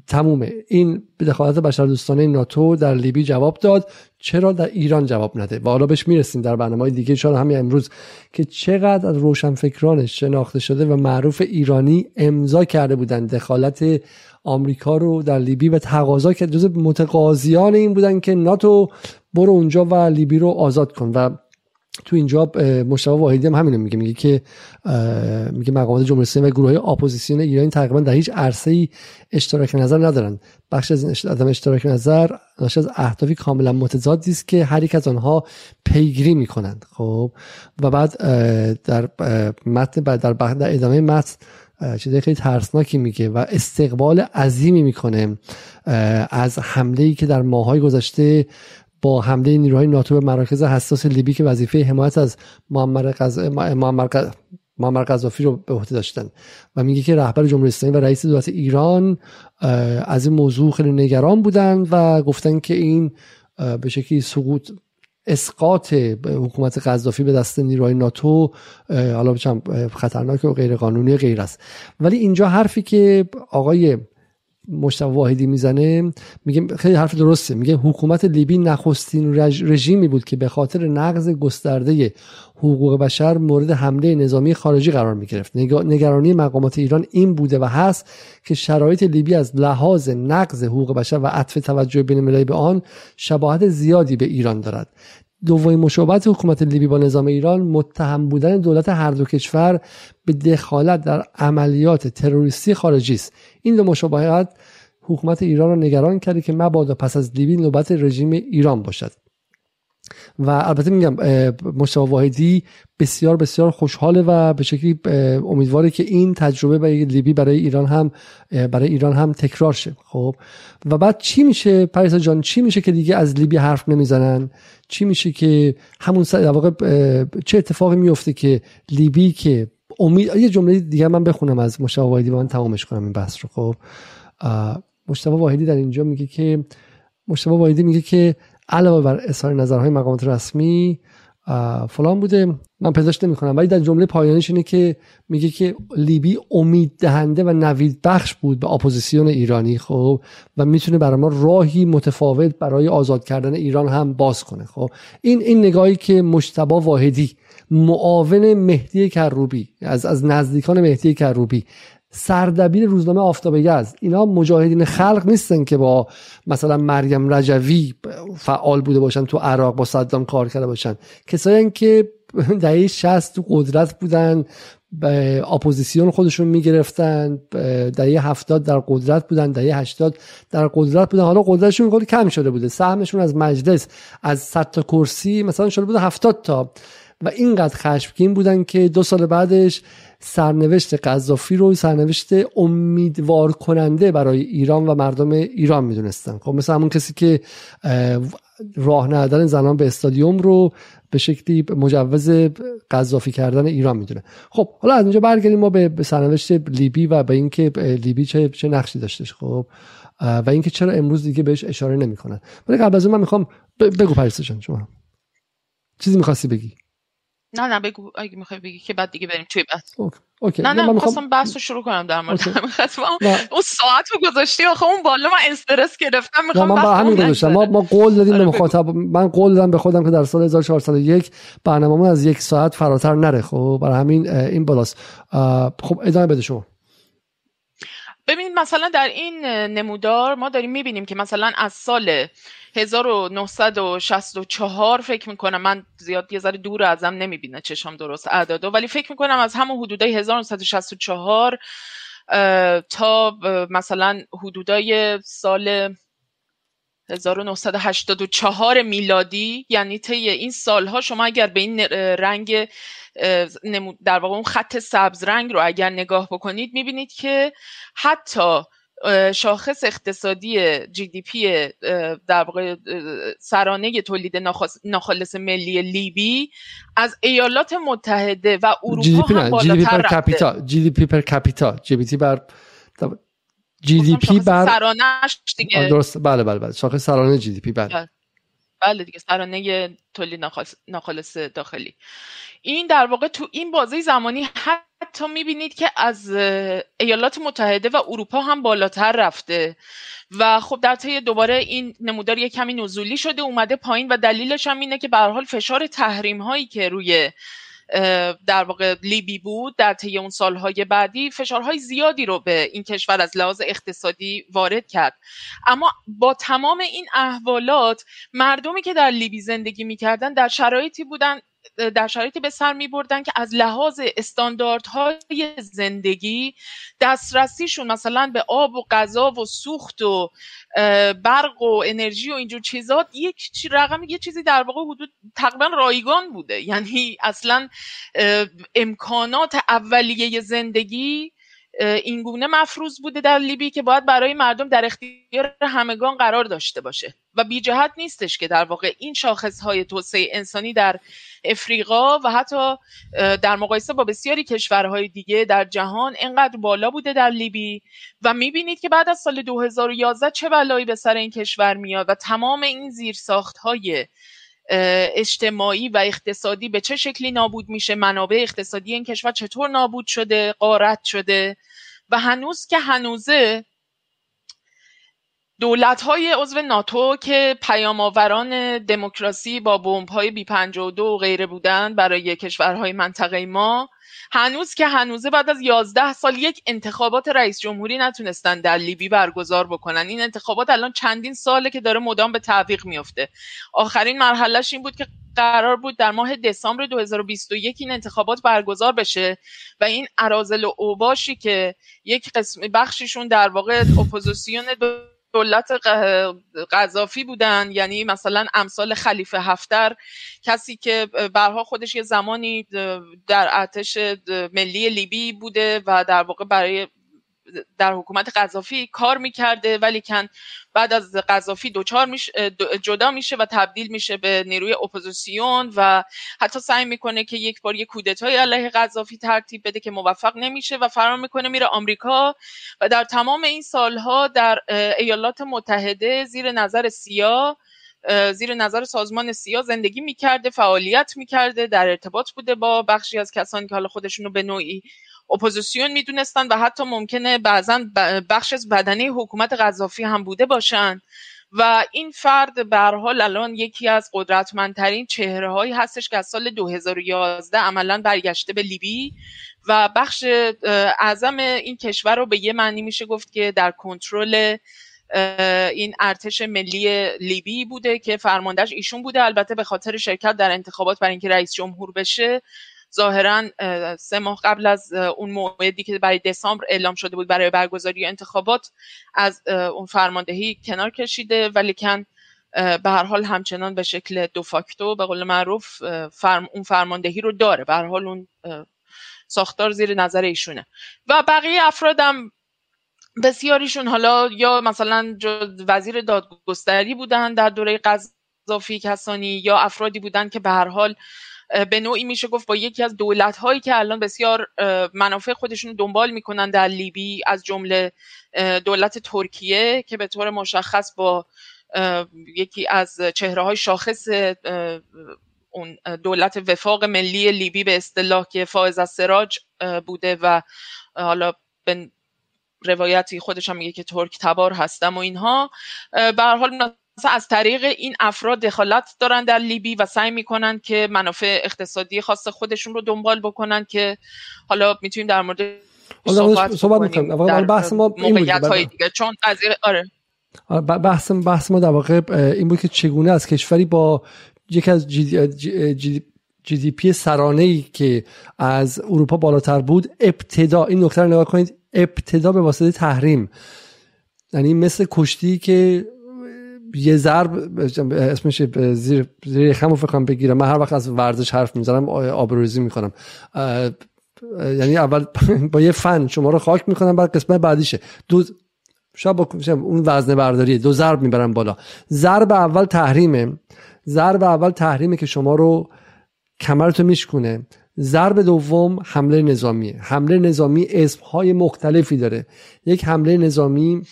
تمومه. این به دخالت بشردوستانه ناتو در لیبی جواب داد. چرا در ایران جواب نده؟ و حالا بهش می‌رسیم در برنامه دیگه شاید همین امروز که چقدر از روشنفکرانش شناخته شده و معروف ایرانی امضا کرده بودن دخالت آمریکا رو در لیبی و تقاضا کرد. جز متقاضیان این بودن که ناتو برو اونجا و لیبی رو آزاد کن. و تو اینجا مجتبی واحدی هم همینو میگه میگه که میگه مقامات جمهوری اسلامی و گروه های اپوزیسیون ایرانی تقریبا در هیچ عرصه ای اشتراک نظر ندارند بخش از این عدم اشتراک نظر ناشی از اهدافی کاملا متضادی است که هر یک از آنها پیگیری می‌کنند. خب؟ و بعد در متن بعد در, در ادامه متن چیزای خیلی ترسناکی میگه و استقبال عظیمی می‌کنه از حمله ای که در ماهای گذشته با حمله نیروهای ناتو به مراکز حساس لیبی که وظیفه حمایت از معمر معمر قذافی رو به عهده داشتن. و میگه که رهبر جمهوری اسلامی و رئیس دولت ایران از این موضوع خیلی نگران بودن و گفتن که این به شکلی سقوط اسقاط حکومت قذافی به دست نیروهای ناتو حالا خطرناک و غیر قانونی غیر است. ولی اینجا حرفی که آقای مشتبه واحدی می‌زنه میگه خیلی حرف درسته. میگه حکومت لیبی نخستین رژیمی بود که به خاطر نقض گسترده حقوق بشر مورد حمله نظامی خارجی قرار می‌گرفت. نگرانی مقامات ایران این بوده و هست که شرایط لیبی از لحاظ نقض حقوق بشر و عطف توجه بین به آن شباهت زیادی به ایران دارد. دومین مشابهت حکومت لیبی با نظام ایران متهم بودن دولت هر دو کشور به دخالت در عملیات تروریستی خارجی است. این دو مشابهت حکومت ایران را نگران کرده که مبادا پس از لیبی نوبت رژیم ایران باشد. و البته میگم مشتبه واحدی بسیار بسیار خوشحاله و به شکلی امیدواره که این تجربه برای لیبی برای ایران هم برای ایران هم تکرار شه. خب؟ و بعد چی میشه؟ پریسا جان چی میشه که دیگه از لیبی حرف نمی‌زنن؟ چی میشه که همون در واقع چه اتفاقی میفته که لیبی که امید یه جمله دیگه من بخونم از مجتبی واحدی و من تمامش کنم این بحث رو. خب؟ مجتبی واحدی در اینجا میگه که مجتبی واحدی میگه که علاوه بر اظهار نظرهای مقامات رسمی فلان بوده. من پیداش نمی کنم ولی در جمله پایانیش اینه که میگه که لیبی امید دهنده و نوید بخش بود به اپوزیسیون ایرانی خب و می‌تونه برای ما راهی متفاوت برای آزاد کردن ایران هم باز کنه خب. این این نگاهی که مشتبا واحدی معاون مهدی کروبی از از نزدیکان مهدی کروبی سردبیر روزنامه آفتاب یزد. اینا مجاهدین خلق نیستن که با مثلا مریم رجوی فعال بوده باشن تو عراق با صدام کار کرده باشن. کسایی که [laughs] دهه 60 تو قدرت بودن به اپوزیسیون خودشون می‌گرفتن دهه هفتاد در قدرت بودن دهه هشتاد در قدرت بودن. حالا قدرتشون خیلی کم شده بوده. سهمشون از مجلس از 100 تا کرسی مثلا شده بوده هفتاد تا. و اینقدر خشمگین بودن که دو سال بعدش سرنوشت قذافی رو سرنوشت امیدوار کننده برای ایران و مردم ایران می‌دونستن. خب مثل همون کسی که راه ندادن زنان به استادیوم رو به شکلی مجوز قذافی کردن ایران می‌دونه. خب حالا از اینجا برگردیم ما به سرنوشت لیبی و به اینکه لیبی چه چه نقشی داشتش. خب و اینکه چرا امروز دیگه بهش اشاره نمی‌کنن. ولی قبل از اون من می‌خوام بگو پریسا شما چیزی می‌خواستی بگی؟ نه نه بگو اگه می‌خوای بگی که بعد دیگه بریم توی بعد اوکی. نه نه می‌خواستم بحث رو شروع کنم در مورد اون ساعت رو گذاشتی آخه اون بالا من استرس گرفتم می‌خوام من با همین گذاشتم. ما ما قول دادیم به آره، مخاطب من قول دادم به خودم که در سال 1401 برنامه‌مون از یک ساعت فراتر نره. خب برای همین این بالاست. خب ادامه بده شما. ببینید مثلا در این نمودار ما داریم می‌بینیم که مثلا از سال 1964 فکر می‌کنم. من زیاد یه ذره دور ازم نمی‌بینه چشم درست اعدادو. ولی فکر می‌کنم از همون حدودای 1964 تا مثلا حدودای سال 1984 میلادی. یعنی طی این سالها شما اگر به این رنگ در واقع اون خط سبز رنگ رو اگر نگاه بکنید می‌بینید که حتی شاخص اقتصادی GDP در واقع سرانه تولید ناخالص ملی لیبی از ایالات متحده و اروپا هم بالاتر رفته. جی دی پی پر کپیتا جی دی پی بر جی دی پی بر سرانش دیگه. درست. بله بله بله. شاخص سرانه GDP بله, بله. دیگه. سرانه تولید ناخالص داخلی. این در واقع تو این بازه زمانی حتی می‌بینید که از ایالات متحده و اروپا هم بالاتر رفته. و خب در طی دوباره این نمودار یک کمی نزولی شده اومده پایین و دلیلش هم اینه که به حال فشار تحریم هایی که روی در واقع لیبی بود در طی اون سالهای بعدی فشارهای زیادی رو به این کشور از لحاظ اقتصادی وارد کرد. اما با تمام این احوالات مردمی که در لیبی زندگی می‌کردن در شرایطی بودن در شرایطی به سر می بردن که از لحاظ استانداردهای زندگی دسترسیشون مثلا به آب و غذا و سوخت و برق و انرژی و اینجور چیزات یک رقم یه چیزی در واقع حدود تقریبا رایگان بوده. یعنی اصلا امکانات اولیه زندگی اینگونه مفروض بوده در لیبی که باید برای مردم در اختیار همگان قرار داشته باشه. و بی جهت نیستش که در واقع این شاخص های توسعه انسانی در افریقا و حتی در مقایسه با بسیاری کشورهای دیگه در جهان انقدر بالا بوده در لیبی. و می‌بینید که بعد از سال 2011 چه بلایی به سر این کشور میاد و تمام این زیرساخت های اجتماعی و اقتصادی به چه شکلی نابود میشه منابع اقتصادی این کشور چطور نابود شده قارت شده و هنوز که هنوزه دولت های عضو ناتو که پیامآوران دموکراسی با بمب های بی 52 و غیره بودن برای کشورهای منطقه ما هنوز که هنوزه بعد از 11 سال یک انتخابات رئیس جمهوری نتونستن در لیبی برگزار بکنن. این انتخابات الان چندین ساله که داره مدام به تعویق میفته آخرین مرحلهش این بود که قرار بود در ماه دسامبر 2021 این انتخابات برگزار بشه و این اراذل و اوباشی که یک قسم بخشیشون در واقع اپوزیسیون دولت قذافی بودن یعنی مثلا امثال خلیفه حفتر کسی که برها خودش یه زمانی در ارتش ملی لیبی بوده و در واقع برای در حکومت قذافی کار می‌کرده ولیکن بعد از قذافی دچار میشه جدا میشه و تبدیل میشه به نیروی اپوزیسیون و حتی سعی می‌کنه که یک بار یک کودتای علیه قذافی ترتیب بده که موفق نمیشه و فرار می‌کنه میره آمریکا و در تمام این سالها در ایالات متحده زیر نظر سیاه زیر نظر سازمان سیا زندگی می‌کرده فعالیت می‌کرده در ارتباط بوده با بخشی از کسانی که حالا خودشونو به نوعی اپوزیسیون می‌دونستن و حتی ممکنه بعضا بخش از بدنه حکومت قذافی هم بوده باشن. و این فرد به حال الان یکی از قدرتمندترین چهره هایی هستش که از سال 2011 عملا برگشته به لیبی و بخش اعظم این کشور رو به یه معنی میشه گفت که در کنترل این ارتش ملی لیبی بوده که فرماندهش ایشون بوده. البته به خاطر شرکت در انتخابات برای اینکه رئیس جمهور بشه ظاهرا سه ماه قبل از اون موعدی که برای دسامبر اعلام شده بود برای برگزاری انتخابات از اون فرماندهی کنار کشیده. ولی کن به هر حال همچنان به شکل دو فاکتو به قول معروف فرم اون فرماندهی رو داره. به هر حال اون ساختار زیر نظر ایشونه. و بقیه افرادم بسیاریشون حالا یا مثلا وزیر دادگستری بودن در دوره قذافی کسانی یا افرادی بودن که به هر حال به نوعی میشه گفت با یکی از دولت هایی که الان بسیار منافع خودشون دنبال می‌کنن در لیبی از جمله دولت ترکیه که به طور مشخص با یکی از چهره های شاخص اون دولت وفاق ملی لیبی به اصطلاح که فائز از سراج بوده و حالا به روایتی خودش هم میگه که ترک تبار هستم و اینها. به حال از طریق این افراد دخالت دارن در لیبی و سعی می‌کنن که منافع اقتصادی خاص خودشون رو دنبال بکنن که حالا می‌تونیم در مورد صحبت, صحبت می‌کنیم بحث ما این بود. های دیگه. چون از آره. بحث بحث ما در واقع این بود که چگونه از کشوری با یکی از جی, جی, جی, جی دی پی سرانه ای که از اروپا بالاتر بود ابتدا این نکته رو نگاه کنید. ابتدا به واسطه تحریم. یعنی مثل کشتی که یه ضرب اسمش زیر زیر خمو فکر بگیرم. من هر وقت از ورزش حرف می‌زنم آبروریزی می‌کنم یعنی اول [laughs] با یه فن شما رو خاک می‌کنم بعد قسمت بعدیشه. دو با اون وزن برداریه. دو ضرب می‌برم بالا. ضرب اول تحریمه. ضرب اول تحریمه که شما رو کمرتو میشکونه. ضرب دوم حمله نظامیه حمله نظامی اسمهای مختلفی داره. یک حمله نظامی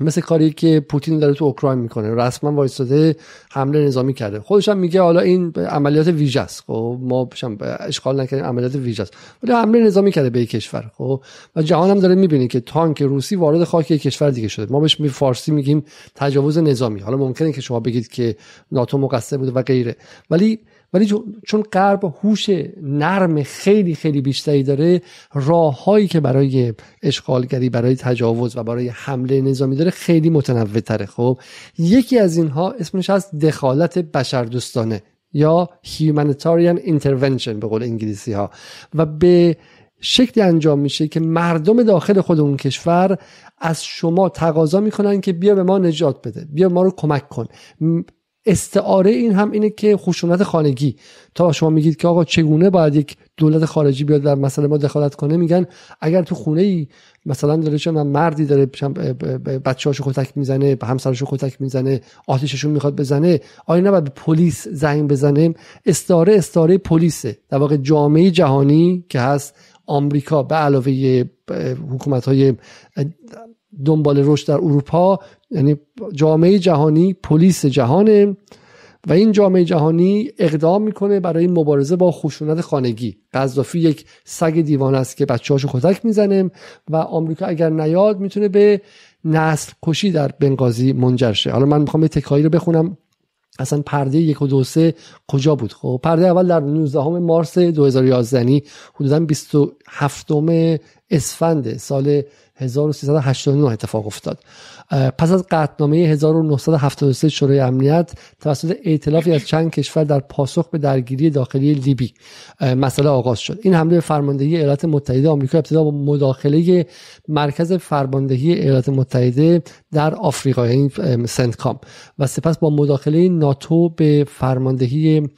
مثل کاری که پوتین داره تو اوکراین می‌کنه. رسما وایستاده حمله نظامی کرده. خودش هم میگه حالا این عملیات ویژه است. خب ما اشغال نکردیم عملیات ویژه است. ولی حمله نظامی کرده به کشور. خب و جهان هم داره می‌بینه که تانک روسی وارد خاک یک کشور دیگه شده. ما بهش می فارسی میگیم تجاوز نظامی. حالا ممکنه که شما بگید که ناتو مقصر بوده و غیره. ولی ولی چون غرب هوش نرم خیلی خیلی بیشتری داره راههایی که برای اشغالگری برای تجاوز و برای حمله نظامی داره خیلی متنوع تره خب یکی از اینها اسمش هست دخالت بشردوستانه یا humanitarian intervention به قول انگلیسی ها و به شکلی انجام میشه که مردم داخل خود اون کشور از شما تقاضا می‌کنن که بیا به ما نجات بده بیا ما رو کمک کن. استعاره این هم اینه که خشونت خانگی. تا شما میگید که آقا چگونه باید یک دولت خارجی بیاد در مسئله ما دخالت کنه میگن اگر تو خونه ای مثلا داره چون مردی داره بچه‌هاشو کتک می‌زنه به همسرشو کتک می‌زنه آتیششون می‌خواد بزنه آیا نباید پلیس زنگ بزنه؟ استعاره استعاره پلیسه. در واقع جامعه جهانی که هست آمریکا به علاوه حکومت های دنبال رشد در اروپا یعنی جامعه جهانی پلیس جهانه و این جامعه جهانی اقدام می‌کنه برای مبارزه با خشونت خانگی. قذافی یک سگ دیوان است که بچه‌هاشو کتک می‌زنه و آمریکا اگر نیاد می‌تونه به نسل کشی در بنگازی منجر شه. حالا من می‌خوام یه تکایی رو بخونم. اصلا پرده یک و دو سه کجا بود؟ خب پرده اول در 19 مارس 2011 یعنی حدودا 27 اسفند سال 1389 اتفاق افتاد. پس از قطعنامه 1973 شورای امنیت توسط ائتلافی از چند کشور در پاسخ به درگیری داخلی لیبی مسئله آغاز شد. این حمله فرماندهی ایالات متحده آمریکا ابتدا با مداخله مرکز فرماندهی ایالات متحده در آفریقا یعنی سنتکام و سپس با مداخله ناتو به فرماندهی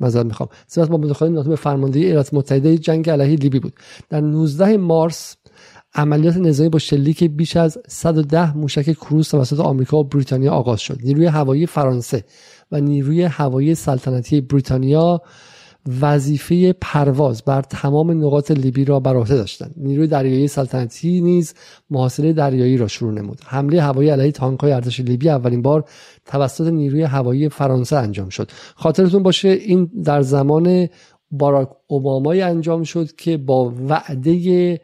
مزد می‌خوام. سپس با مداخله ناتو به فرماندهی ایالات متحده جنگ علیه لیبی بود. در 19 مارس عملیات نظامی با شلیک بیش از 110 موشک کروز توسط آمریکا و بریتانیا آغاز شد. نیروی هوایی فرانسه و نیروی هوایی سلطنتی بریتانیا وظیفه پرواز بر تمام نقاط لیبی را بر عهده داشتند. نیروی دریایی سلطنتی نیز محاصره دریایی را شروع نمود. حمله هوایی علیه تانک‌های ارتش لیبی اولین بار توسط نیروی هوایی فرانسه انجام شد. خاطرتون باشه این در زمان باراک اوبامای انجام شد که با وعده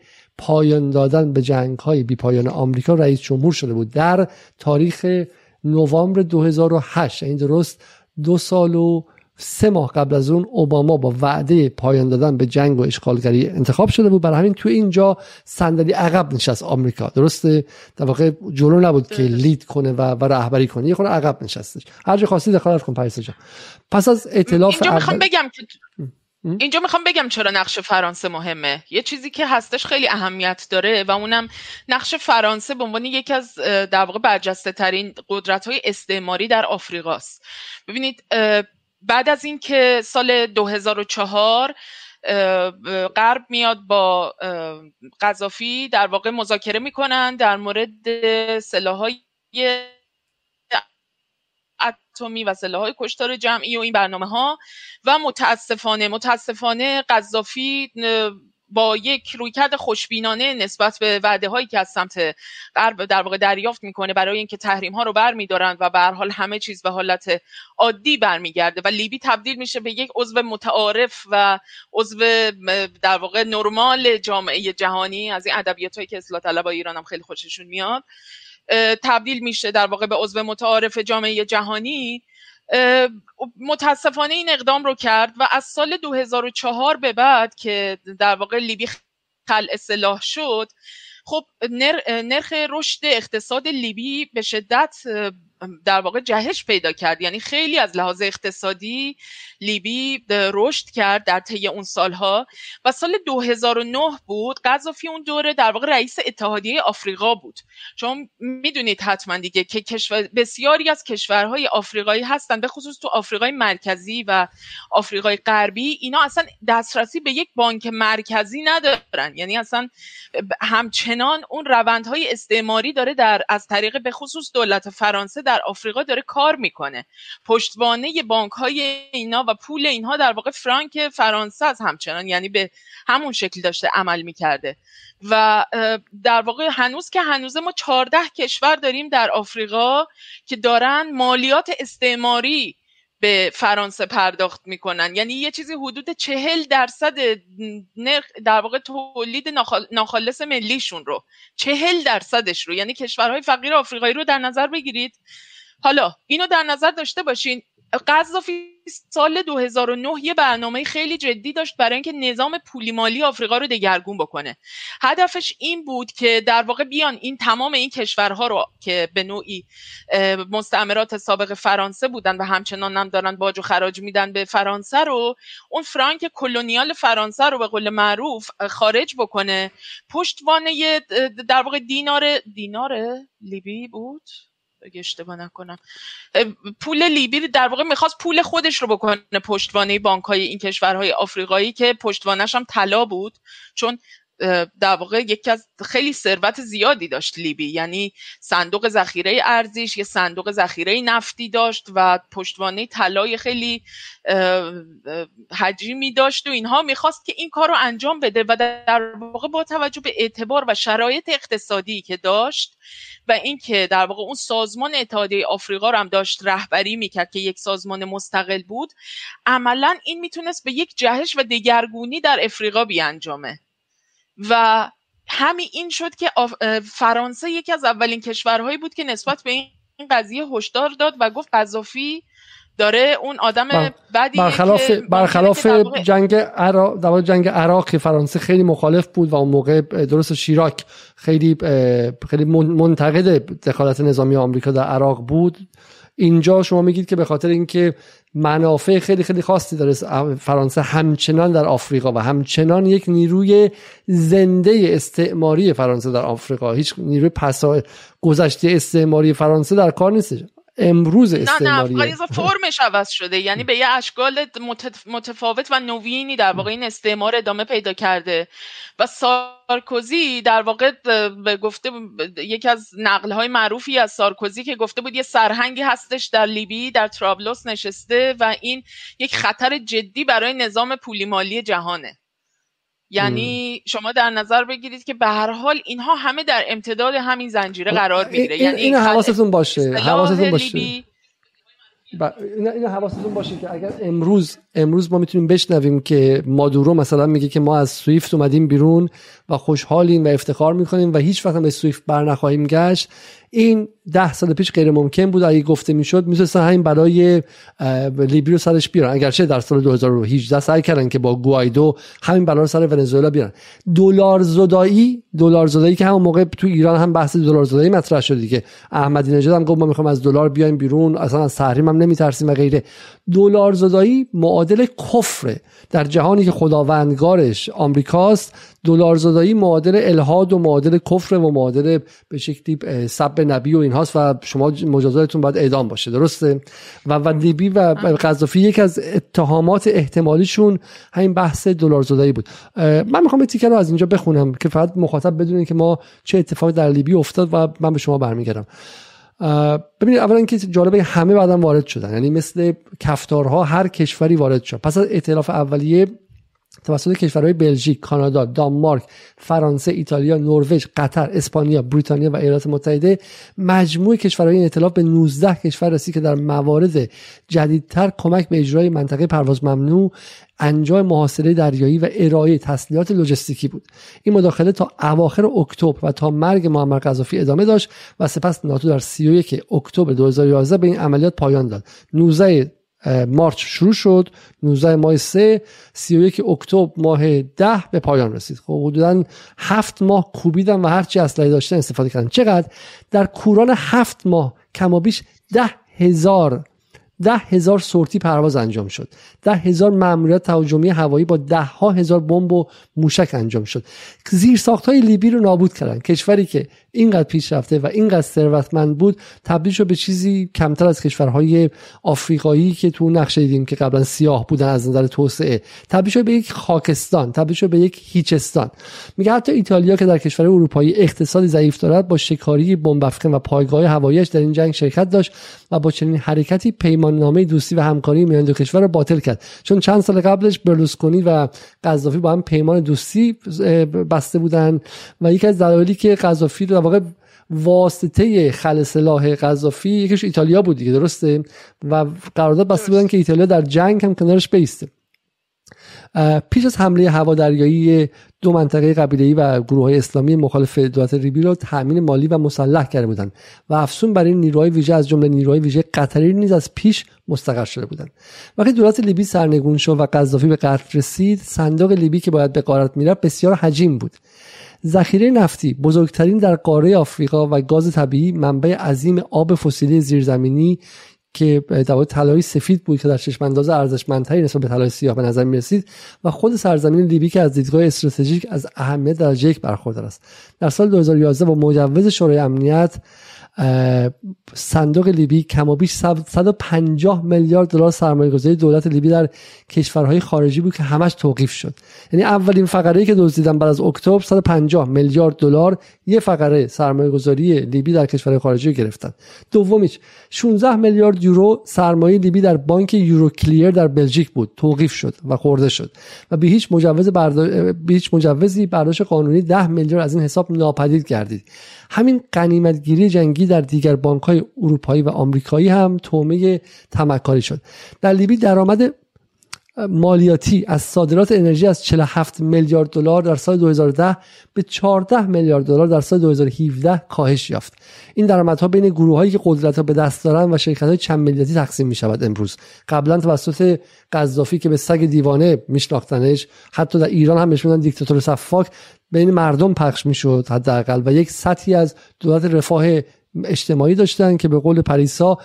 پایان دادن به جنگ های بی پایان آمریکا رئیس جمهور شده بود در تاریخ نوامبر 2008 این درست دو سال و سه ماه قبل از اون اوباما با وعده پایان دادن به جنگ و اشغالگری انتخاب شده بود. برای همین تو اینجا صندلی عقب نشست آمریکا. درسته؟ در واقع جلو نبود که لید کنه و, و رهبری کنه. یه خورده عقب نشستش. هر جا خاصی دخالت کن پریسا جان. پس از ائتلاف اینجا می‌خوام بگم که اینجا می‌خوام بگم چرا نقش فرانسه مهمه. یه چیزی که هستش خیلی اهمیت داره و اونم نقش فرانسه به عنوان یکی از در واقع برجسته ترین قدرت های استعماری در آفریقاست. ببینید بعد از اینکه سال 2004 غرب میاد با قذافی در واقع مذاکره می‌کنن در مورد سلاحهای اتمی و سلاحهای کشتار جمعی و این برنامه ها و متاسفانه متاسفانه قذافی با یک رویکرد خوشبینانه نسبت به وعده هایی که از سمت غرب در واقع دریافت می‌کنه برای اینکه تحریم ها رو برمیدارند و به حال همه چیز به حالت عادی برمیگرده و لیبی تبدیل میشه به یک عضو متعارف و عضو در واقع نرمال جامعه جهانی. از این ادبیات هایی که اصلاح طلب ایران هم خیلی خوششون میاد. تبدیل میشه در واقع به عضو متعارف جامعه جهانی. متاسفانه این اقدام رو کرد و از سال 2004 به بعد که در واقع لیبی خل اصلاح شد خب نرخ رشد اقتصاد لیبی به شدت در واقع جهش پیدا کرد. یعنی خیلی از لحاظ اقتصادی لیبی رشد کرد در طی اون سالها و سال 2009 بود قذافی اون دوره در واقع رئیس اتحادیه آفریقا بود. چون می‌دونید حتما دیگه که کشور بسیاری از کشورهای آفریقایی هستن به خصوص تو آفریقای مرکزی و آفریقای غربی اینا اصلا دسترسی به یک بانک مرکزی ندارن. یعنی اصلا همچنان اون روندهای استعماری داره در از طریق به خصوص دولت فرانسه آفریقا داره کار می‌کنه. پشتوانه بانک های اینا و پول اینها در واقع فرانک فرانسه از همچنان یعنی به همون شکل داشته عمل می‌کرده. و در واقع هنوز که هنوز ما 14 کشور داریم در آفریقا که دارن مالیات استعماری به فرانسه پرداخت می‌کنن. یعنی یه چیزی حدود چهل درصد نرخ در واقع تولید ناخالص ملیشون رو چهل درصدش رو. یعنی کشورهای فقیر آفریقایی رو در نظر بگیرید. حالا اینو در نظر داشته باشین. قذافی سال 2009 یه برنامه خیلی جدی داشت برای اینکه نظام پولی مالی آفریقا رو دگرگون بکنه. هدفش این بود که در واقع بیان این تمام این کشورها رو که به نوعی مستعمرات سابق فرانسه بودن و همچنان هم دارن باج و خراج میدن به فرانسه رو اون فرانک کلونیال فرانسه رو به قول معروف خارج بکنه. پشتوانه در واقع دینار دینار لیبی بود؟ اگه اشتباه نکنم. پول لیبی در واقع می‌خواست پول خودش رو بکنه پشتوانه بانک های این کشورهای آفریقایی که پشتوانش هم طلا بود. چون در واقع یکی از خیلی ثروت زیادی داشت لیبی. یعنی صندوق ذخیره ارزیش یه صندوق ذخیره نفتی داشت و پشتوانه طلای خیلی حجیمی داشت و اینها می‌خواست که این کار رو انجام بده و در واقع با توجه به اعتبار و شرایط اقتصادی که داشت و اینکه در واقع اون سازمان اتحادیه آفریقا رو هم داشت رهبری می‌کرد که یک سازمان مستقل بود عملا این می‌تونست به یک جهش و دگرگونی در افریقا بیانجامه. و همین این شد که فرانسه یکی از اولین کشورهایی بود که نسبت به این قضیه هشدار داد و گفت قذافی داره اون آدم بدی برخلاف برخلاف جنگ عراق در جنگ عراق که فرانسه خیلی مخالف بود و اون موقع درست شیراک خیلی خیلی منتقد دخالت نظامی آمریکا در عراق بود. اینجا شما میگید که به خاطر اینکه منافع خیلی خیلی خاصی داره فرانسه همچنان در آفریقا و همچنان یک نیروی زنده استعماری فرانسه در آفریقا. هیچ نیروی پسا گذشته استعماری فرانسه در کار نیست. امروز استعماری نه نه فرمش عوض شده. یعنی به یه اشکال متفاوت و نوینی در واقع این استعمار ادامه پیدا کرده. و سارکوزی در واقع گفته یکی از نقل های معروفی از سارکوزی که گفته بود یه سرهنگی هستش در لیبی در ترابلوس نشسته و این یک خطر جدی برای نظام پولی مالی جهانه. یعنی شما در نظر بگیرید که به هر حال اینها همه در امتداد همین زنجیره قرار می‌گیره. یعنی این حواستون باشه حواستون باشه. اینا, اینا حواستون باشه که اگر امروز امروز ما می‌تونیم بشنویم که مادورو مثلا میگه که ما از سویفت اومدیم بیرون و خوشحالیم و افتخار می‌کنیم و هیچ وقت به سویفت بر نخواهیم گشت. این ده سال پیش غیر ممکن بود. اگه گفته می‌شد می‌تونستن همین برای لیبی رو سرش بیارن. اگرچه در سال 2018 سعی کردن که با گوایدو همین بلا رو سر ونزوئلا بیارن. دلار زدایی دلار زدایی که همون موقع تو ایران هم بحث دلار زدایی مطرح شد دیگه. احمدی نژاد هم گفت ما می‌خوام از دلار بیایم بیرون اصلا از تحریم هم نمیترسیم و غیره. دلار زدایی معادل کفره در جهانی که خداوندگارش آمریکاست دلار زدایی معادل الهاد و معادل کفر و معادل به شکلی سب نبی و اینهاست و شما مجازاتتون باید اعدام باشه درسته؟ و و لیبی و قذافی یک از اتهامات احتمالیشون همین بحث دلار زدایی بود. من می‌خوام تیکر رو از اینجا بخونم که فقط مخاطب بدونین که ما چه اتفاقی در لیبی افتاد و من به شما برمیگردم. ببینید اولا که جالبه همه بعدم وارد شدن. یعنی مثل کفتارها هر کشوری وارد شد. پس از ائتلاف اولیه توسط کشورهای بلژیک، کانادا، دانمارک، فرانسه، ایتالیا، نروژ، قطر، اسپانیا، بریتانیا و ایالات متحده مجموع کشورهای این ائتلاف به 19 کشور رسید که در موارد جدیدتر کمک به اجرای منطقه پرواز ممنوع انجام محاصره دریایی و ارائه تسلیحات لوجستیکی بود. این مداخله تا اواخر اکتبر و تا مرگ معمر قذافی ادامه داشت و سپس ناتو در 31 اکتبر 2011 به این عملیات پایان داد. 19 مارچ شروع شد. 19 ماه 3 31 اکتبر ماه 10 به پایان رسید. خب حدودا هفت ماه کوبیدن و هرچی اسلحه داشتن استفاده کردن. چقدر؟ در کوران هفت ماه کمابیش ده هزار ده هزار سورتی پرواز انجام شد. ده هزار مأموریت تهاجمی هوایی با ده ها هزار بمب و موشک انجام شد. زیر ساخت های لیبی رو نابود کردن. کشوری که اینقدر پیشرفته و اینقدر ثروتمند بود تبدیل شد به چیزی کمتر از کشورهای آفریقایی که تو نقشه دیدیم که قبلا سیاه بودن از نظر توسعه. تبدیل شد به یک خاکستان تبدیل شد به یک هیچستان. میگه حتی ایتالیا که در کشور اروپایی اقتصادی ضعیف دارد با شکاری بمب و پایگاه هواییش در این جنگ شرکت داشت و با چنین حرکتی پیمان نامه دوستی و همکاری میان دو کشور رو باطل کرد. چون چند سال قبلش برلوسکونی و قذافی با هم پیمان دوستی بسته بودن و یکی از دلایلی که قذافی واقع واسطه خل سلاح قذافی یکیش ایتالیا بود دیگه درسته؟ و قرارداد بسته بودن که ایتالیا در جنگ هم کنارش بیسته. پیش از حمله هوادریایی دو منطقه قبیله‌ای و گروه های اسلامی مخالف دولت ریبی را تامین مالی و مسلح کرده بودند و افسون برای نیروهای ویژه از جمله نیروهای ویژه قطری نیز از پیش مستقر شده بودند. وقتی دولت لیبی سرنگون شد و قذافی به قتل رسید صندوق لیبی که باید به قارت می‌رفت بسیار حجیم بود. ذخیره نفتی بزرگترین در قاره آفریقا و گاز طبیعی منبع عظیم آب فسیلی زیرزمینی که در طلای سفید بود که در چشم انداز ارزشمندتری نسبت به طلای سیاه به نظر می رسید و خود سرزمین لیبی که از دیدگاه استراتژیک از اهمیت درجه یک برخوردار است. در سال 2011 با مجوز شورای امنیت صندوق لیبی کمابیش 150 میلیارد دلار سرمایه گذاری دولت لیبی در کشورهای خارجی بود که همش توقیف شد. یعنی اولین فقره که دزدیدن بعد از اکتبر 150 میلیارد دلار یه فقره سرمایه گذاری لیبی در کشورهای خارجی گرفتن. دومیش 16 میلیارد یورو سرمایه لیبی در بانک یورو کلیر در بلژیک بود. توقیف شد و خورده شد. و به هیچ مجوز بردار... به هیچ مجوزی برداشت قانونی 10 میلیارد از این حساب ناپدید گردید. همین قنیمتگیری جنگی در دیگر بانک های اروپایی و آمریکایی هم تومه تمکاری شد. در لیبی درآمد مالیاتی از صادرات انرژی از 47 میلیارد دلار در سال 2010 به 14 میلیارد دلار در سال 2017 کاهش یافت. این درآمدها بین گروه هایی که قدرت ها به دست دارن و شرکت های چند ملیتی تقسیم می شود امروز. قبلا توسط قذافی که به سگ دیوانه میشناختنش حتی در ایران هم بهش دیکتاتور صفاک بین مردم پخش می‌شد حداقل و یک سطحی از دولت رفاه اجتماعی داشتن که به قول پریسا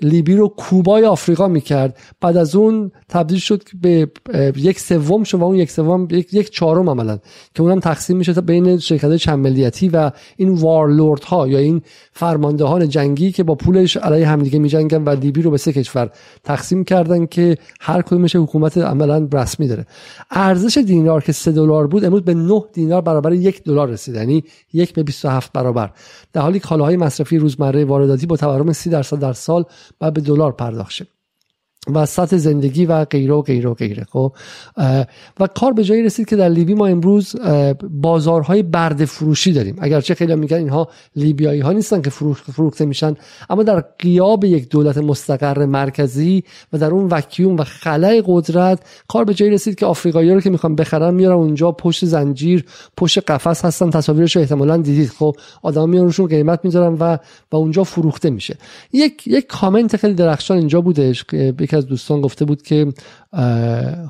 لیبی رو کوبای آفریقا می‌کرد. بعد از اون تبدیل شد به یک سوم شد و اون یک سوم یک, یک چهارم عملا که اونم تقسیم میشه بین شرکت چند ملیتی و این وارلورد ها یا این فرماندهان جنگی که با پولش علیه همدیگه میجنگن و لیبی رو به سه کشور تقسیم کردن که هر کدومش حکومت عملا رسمی داره ارزش دینار که سه دلار بود امروز به 9 دینار برابر یک دلار رسید یعنی یک به 27 برابر. در حالی کالاهای مصرفی روزمره وارداتی با تورم 30 درصد در سال بعد به دلار پرداخت و سطح زندگی و غیره و غیره و غیره خب؟ و کار به جایی رسید که در لیبی ما امروز بازارهای برد فروشی داریم. اگرچه خیلی میگن اینها لیبیایی ها نیستن که فروخته میشن اما در قیاب یک دولت مستقر مرکزی و در اون وکیوم و خلای قدرت کار به جایی رسید که آفریقایی رو که می‌خوان بخرن میارن اونجا پشت زنجیر پشت قفس هستن تصاویرش رو احتمالا دیدید. خب آدم میان روشون قیمت می‌ذارن و و اونجا فروخته میشه. یک یک کامنت خیلی درخشان اینجا بودش که از دوستان گفته بود که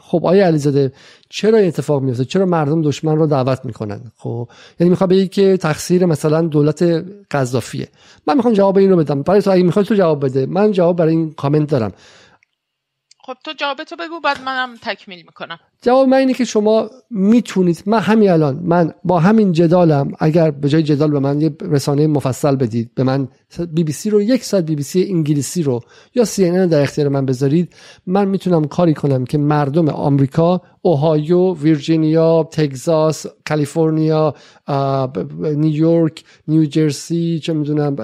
خب آیا علیزاده چرا این اتفاق میفته چرا مردم دشمن رو دعوت می‌کنن؟ خب یعنی می‌خواد بگی که تقصیر مثلا دولت قذافیه. من می‌خوام جواب این رو بدم. برای تو اگه می‌خوای تو جواب بده. من جواب برای این کامنت دارم. خب تو جواب تو بگو بعد منم تکمیل می‌کنم. جواب من اینه که شما می‌تونید من همین الان من با همین جدالم اگر به جای جدال به من یه رسانه مفصل بدید به من بی بی سی رو یک ساعت بی بی سی انگلیسی رو یا سی ان در اختیار من بذارید من می‌تونم کاری کنم که مردم آمریکا اوهایو ویرجینیا تگزاس کالیفرنیا نیویورک نیوجرسی چه می‌دونم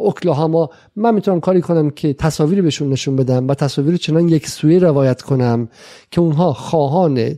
اوکلاهاما من می‌تونم کاری کنم که تصاویری بهشون نشون بدم و تصاویر چنان یک سوی روایت کنم که اونها خواهان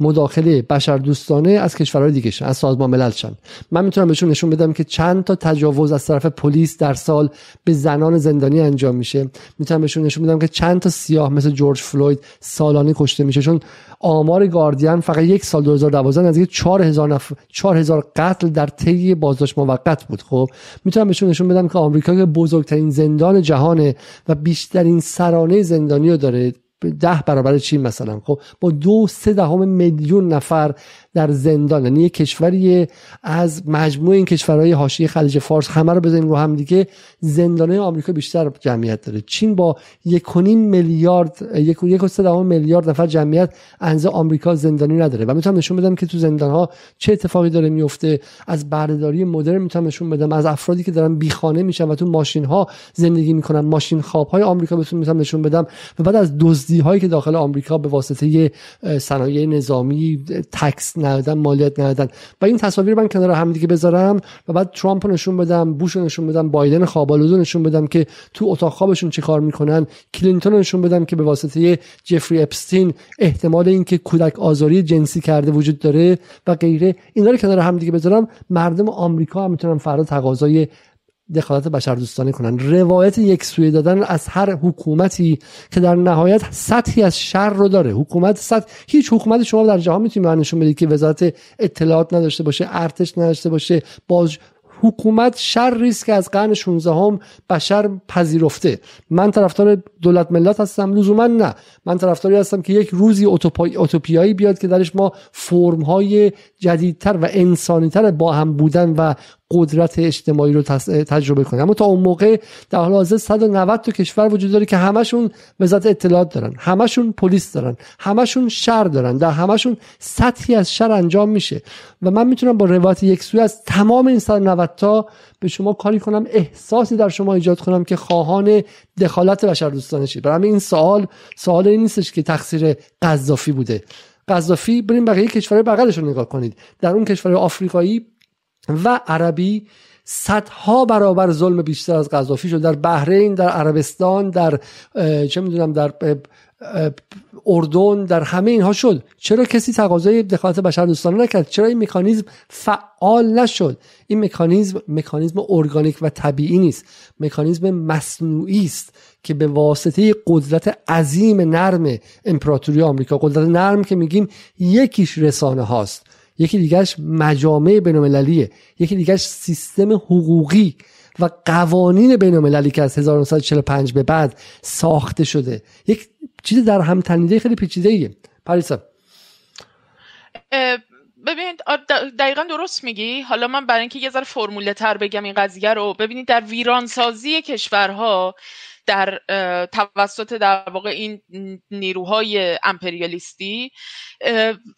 مداخله بشر دوستانه از کشورهای دیگه شن از سازمان ملل شن. من می‌تونم بهشون نشون بدم که چند تا تجاوز از طرف پلیس در سال به زنان زندانی انجام میشه. می‌تونم بهشون نشون بدم که چند تا سیاه مثل جورج فلوید سالانه کشته میشه. چون آمار گاردین فقط یک سال 2012 نزدیک 4000 نفر 4000 قتل در طی بازداشت موقت بود. خب می‌تونم بهشون نشون بدم که آمریکا که بزرگترین زندان جهانه و بیشترین سرانه زندانی رو داره. ده برابر چین مثلا؟ خب با دو سه دهم میلیون نفر در زندان یعنی یک کشوری از مجموع این کشورهای حاشیه خلیج فارس همه رو بزنیم رو هم دیگه. زندانه آمریکا بیشتر جمعیت داره. چین با یک میلیارد یک میلیارد نفر جمعیت انزه آمریکا زندانی نداره. و می‌تونم نشون بدم که تو زندان ها چه اتفاقی داره میفته از بردهداری مدرن می‌تونم نشون بدم. از افرادی که دارن بیخانه میشن و تو ماشین ها زندگی می‌کنن. ماشین خواب های آمریکا بهتون می‌تونم نشون بدم. و بعد از دزدی هایی که داخل آمریکا به واسطه صنایع نظامی تکس ندادن مالیات ندادن. و این تصاویر من کنار هم دیگه بذارم و بعد ترامپ نشون بدم بوش نشون بدم بایدن خوابالودو نشون بدم که تو اتاق خوابشون چی کار می‌کنن. کلینتون نشون بدم که به واسطه جفری اپستین احتمال اینکه کودک آزاری جنسی کرده وجود داره و غیره. اینا رو کنار هم دیگه بذارم. مردم آمریکا هم می‌تونن فردا تقاضای دخالت بشر دوستانه کنن. روایت یک سوی دادن از هر حکومتی که در نهایت سطحی از شر رو داره. حکومت سطح هیچ حکومت شما در جهان می‌تونید نشون بدید که وزارت اطلاعات نداشته باشه ارتش نداشته باشه. باز حکومت شر که از قرن 16 هم بشر پذیرفته. من طرفدار دولت ملت هستم لزوما نه. من طرفداری هستم که یک روزی اوتوپیایی بیاد که درش ما فرم های جدیدتر و انسانیتر با هم بودن و قدرت اجتماعی رو تجربه کنیم اما تا اون موقع در حال حاضر 190 تا کشور وجود داره که همشون وزارت اطلاعات دارن همشون پلیس دارن همشون شر دارن در همشون سطحی از شر انجام میشه. و من می‌تونم با روایت یک سوی از تمام این 190 تا به شما کاری کنم احساسی در شما ایجاد کنم که خواهان دخالت بشر دوستانه شید. برای این سوال سوال این نیستش که تقصیر قذافی بوده. قذافی بریم بقیه کشورهای بغلش رو نگاه کنید. در اون کشور آفریقایی و عربی صدها برابر ظلم بیشتر از قذافی شد. در بحرین در عربستان در چه می‌دونم در اردن در همه اینها شد. چرا کسی تقاضای دخالت بشر دوستانه نکرد؟ چرا این مکانیزم فعال نشد؟ این مکانیزم مکانیزم ارگانیک و طبیعی نیست. مکانیزم مصنوعی است که به واسطه قدرت عظیم نرم امپراتوری آمریکا قدرت نرم که میگیم یکیش رسانه هاست یکی دیگرش مجامع بینالمللیه یکی دیگرش سیستم حقوقی و قوانین بینالمللی که از 1945 به بعد ساخته شده. یک چیز در هم تنیده خیلی پیچیده ایه پریسا ببینید دقیقا درست میگی. حالا من برای اینکه یه ذره فرموله تر بگم این قضیه رو ببینید در ویرانسازی کشورها در توسط در واقع این نیروهای امپریالیستی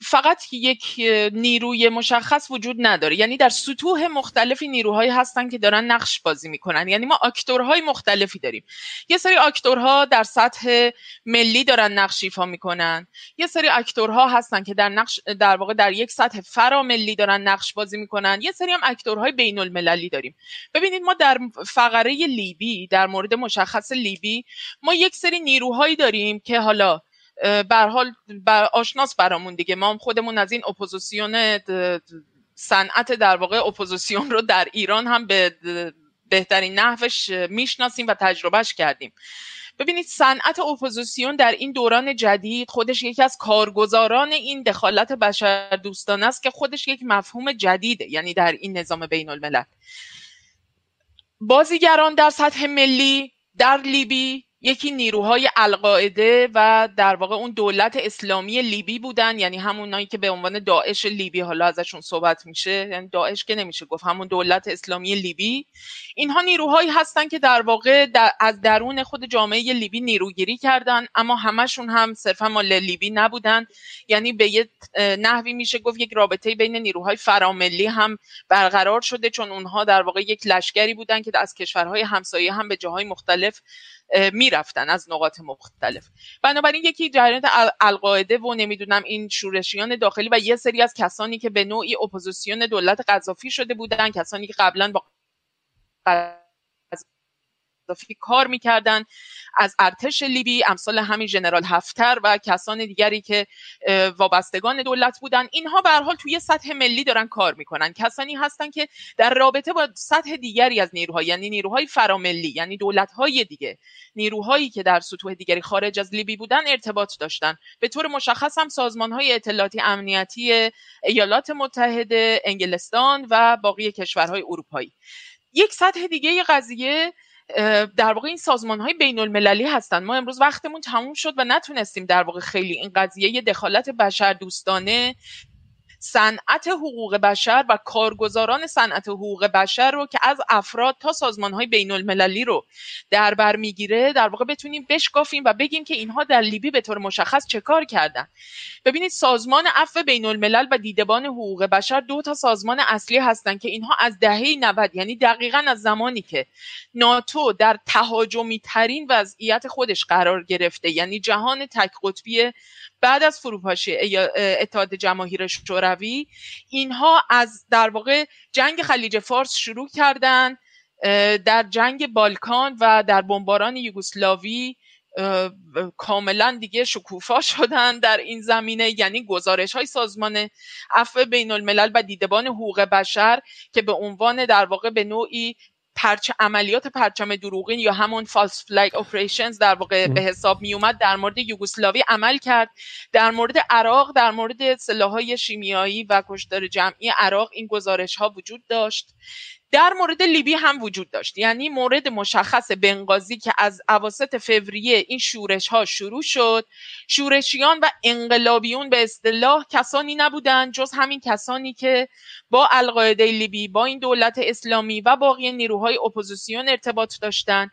فقط یک نیروی مشخص وجود نداره. یعنی در سطوح مختلفی نیروهایی هستن که دارن نقش بازی می‌کنن. یعنی ما اکتورهای مختلفی داریم. یه سری اکتورها در سطح ملی دارن نقش ایفا می‌کنن. یه سری اکتورها هستن که در نقش در واقع در یک سطح فراملی دارن نقش بازی می‌کنن. یه سری هم اکتورهای بین المللی داریم. ببینید ما در فقره لیبی در مورد مشخص لیبی ما یک سری نیروهایی داریم که حالا به هر حال آشناس برامون دیگه. ما خودمون از این اپوزیسیون صنعت در واقع اپوزیسیون رو در ایران هم به بهترین نحوش می‌شناسیم و تجربهش کردیم. ببینید صنعت اپوزیسیون در این دوران جدید خودش یکی از کارگزاران این دخالت بشر دوستانه است که خودش یک مفهوم جدیده یعنی در این نظام بین الملل بازیگران در سطح ملی در لیبی یکی نیروهای القاعده و در واقع اون دولت اسلامی لیبی بودن یعنی همونایی که به عنوان داعش لیبی حالا ازشون صحبت میشه یعنی داعش که نمیشه گفت همون دولت اسلامی لیبی. اینها نیروهایی هستن که در واقع از درون خود جامعه لیبی نیروگیری کردن اما همشون هم صرفا مال لیبی نبودن. یعنی به یه نحوی میشه گفت یک رابطه بین نیروهای فراملی هم برقرار شده چون اونها در واقع یک لشکری بودن که از کشورهای همسایه هم به جاهای مختلف می‌رفتن از نقاط مختلف. بنابراین یکی جریان القاعده و نمی‌دونم این شورشیان داخلی و یه سری از کسانی که به نوعی اپوزیسیون دولت قذافی شده بودن کسانی که قبلا با قذافی کار می‌کردن از ارتش لیبی امثال همین ژنرال حفتر و کسان دیگری که وابستگان دولت بودن. اینها به حال توی سطح ملی دارن کار می‌کنن. کسانی هستن که در رابطه با سطح دیگری از نیروها یعنی نیروهای فراملی یعنی دولتهای دیگه نیروهایی که در سطوح دیگری خارج از لیبی بودن ارتباط داشتن. به طور مشخص هم سازمانهای اطلاعاتی امنیتی ایالات متحده انگلستان و باقی کشورهای اروپایی. یک سطح دیگه قضیه در واقع این سازمان های بین المللی هستن. ما امروز وقتمون تموم شد و نتونستیم در واقع خیلی این قضیه دخالت بشر دوستانه صنعت حقوق بشر و کارگزاران صنعت حقوق بشر رو که از افراد تا سازمان های بین المللی رو در بر می‌گیره در واقع بتونیم بشکافیم و بگیم که اینها در لیبی به طور مشخص چه کار کردن. ببینید سازمان عفو بین الملل و دیدبان حقوق بشر دو تا سازمان اصلی هستند که اینها از دهه 90 یعنی دقیقا از زمانی که ناتو در تهاجمی ترین وضعیت خودش قرار گرفته یعنی جهان تک قطبی بعد از فروپاشی اتحاد جماهیر شوروی اینها از در واقع جنگ خلیج فارس شروع کردن در جنگ بالکان و در بمباران یوگسلاوی کاملا دیگه شکوفا شدن در این زمینه یعنی گزارش های سازمان عفو بین الملل و دیدبان حقوق بشر که به عنوان در واقع به نوعی پرچ عملیات پرچم دروغین یا همون false flag operations در واقع به حساب می اومد در مورد یوگسلاوی عمل کرد. در مورد عراق در مورد سلاحهای شیمیایی و کشتار جمعی عراق این گزارش ها وجود داشت. در مورد لیبی هم وجود داشت. یعنی مورد مشخص بنغازی که از اواسط فوریه این شورش ها شروع شد شورشیان و انقلابیون به اصطلاح کسانی نبودند جز همین کسانی که با القاعده لیبی با این دولت اسلامی و باقی نیروهای اپوزیسیون ارتباط داشتند.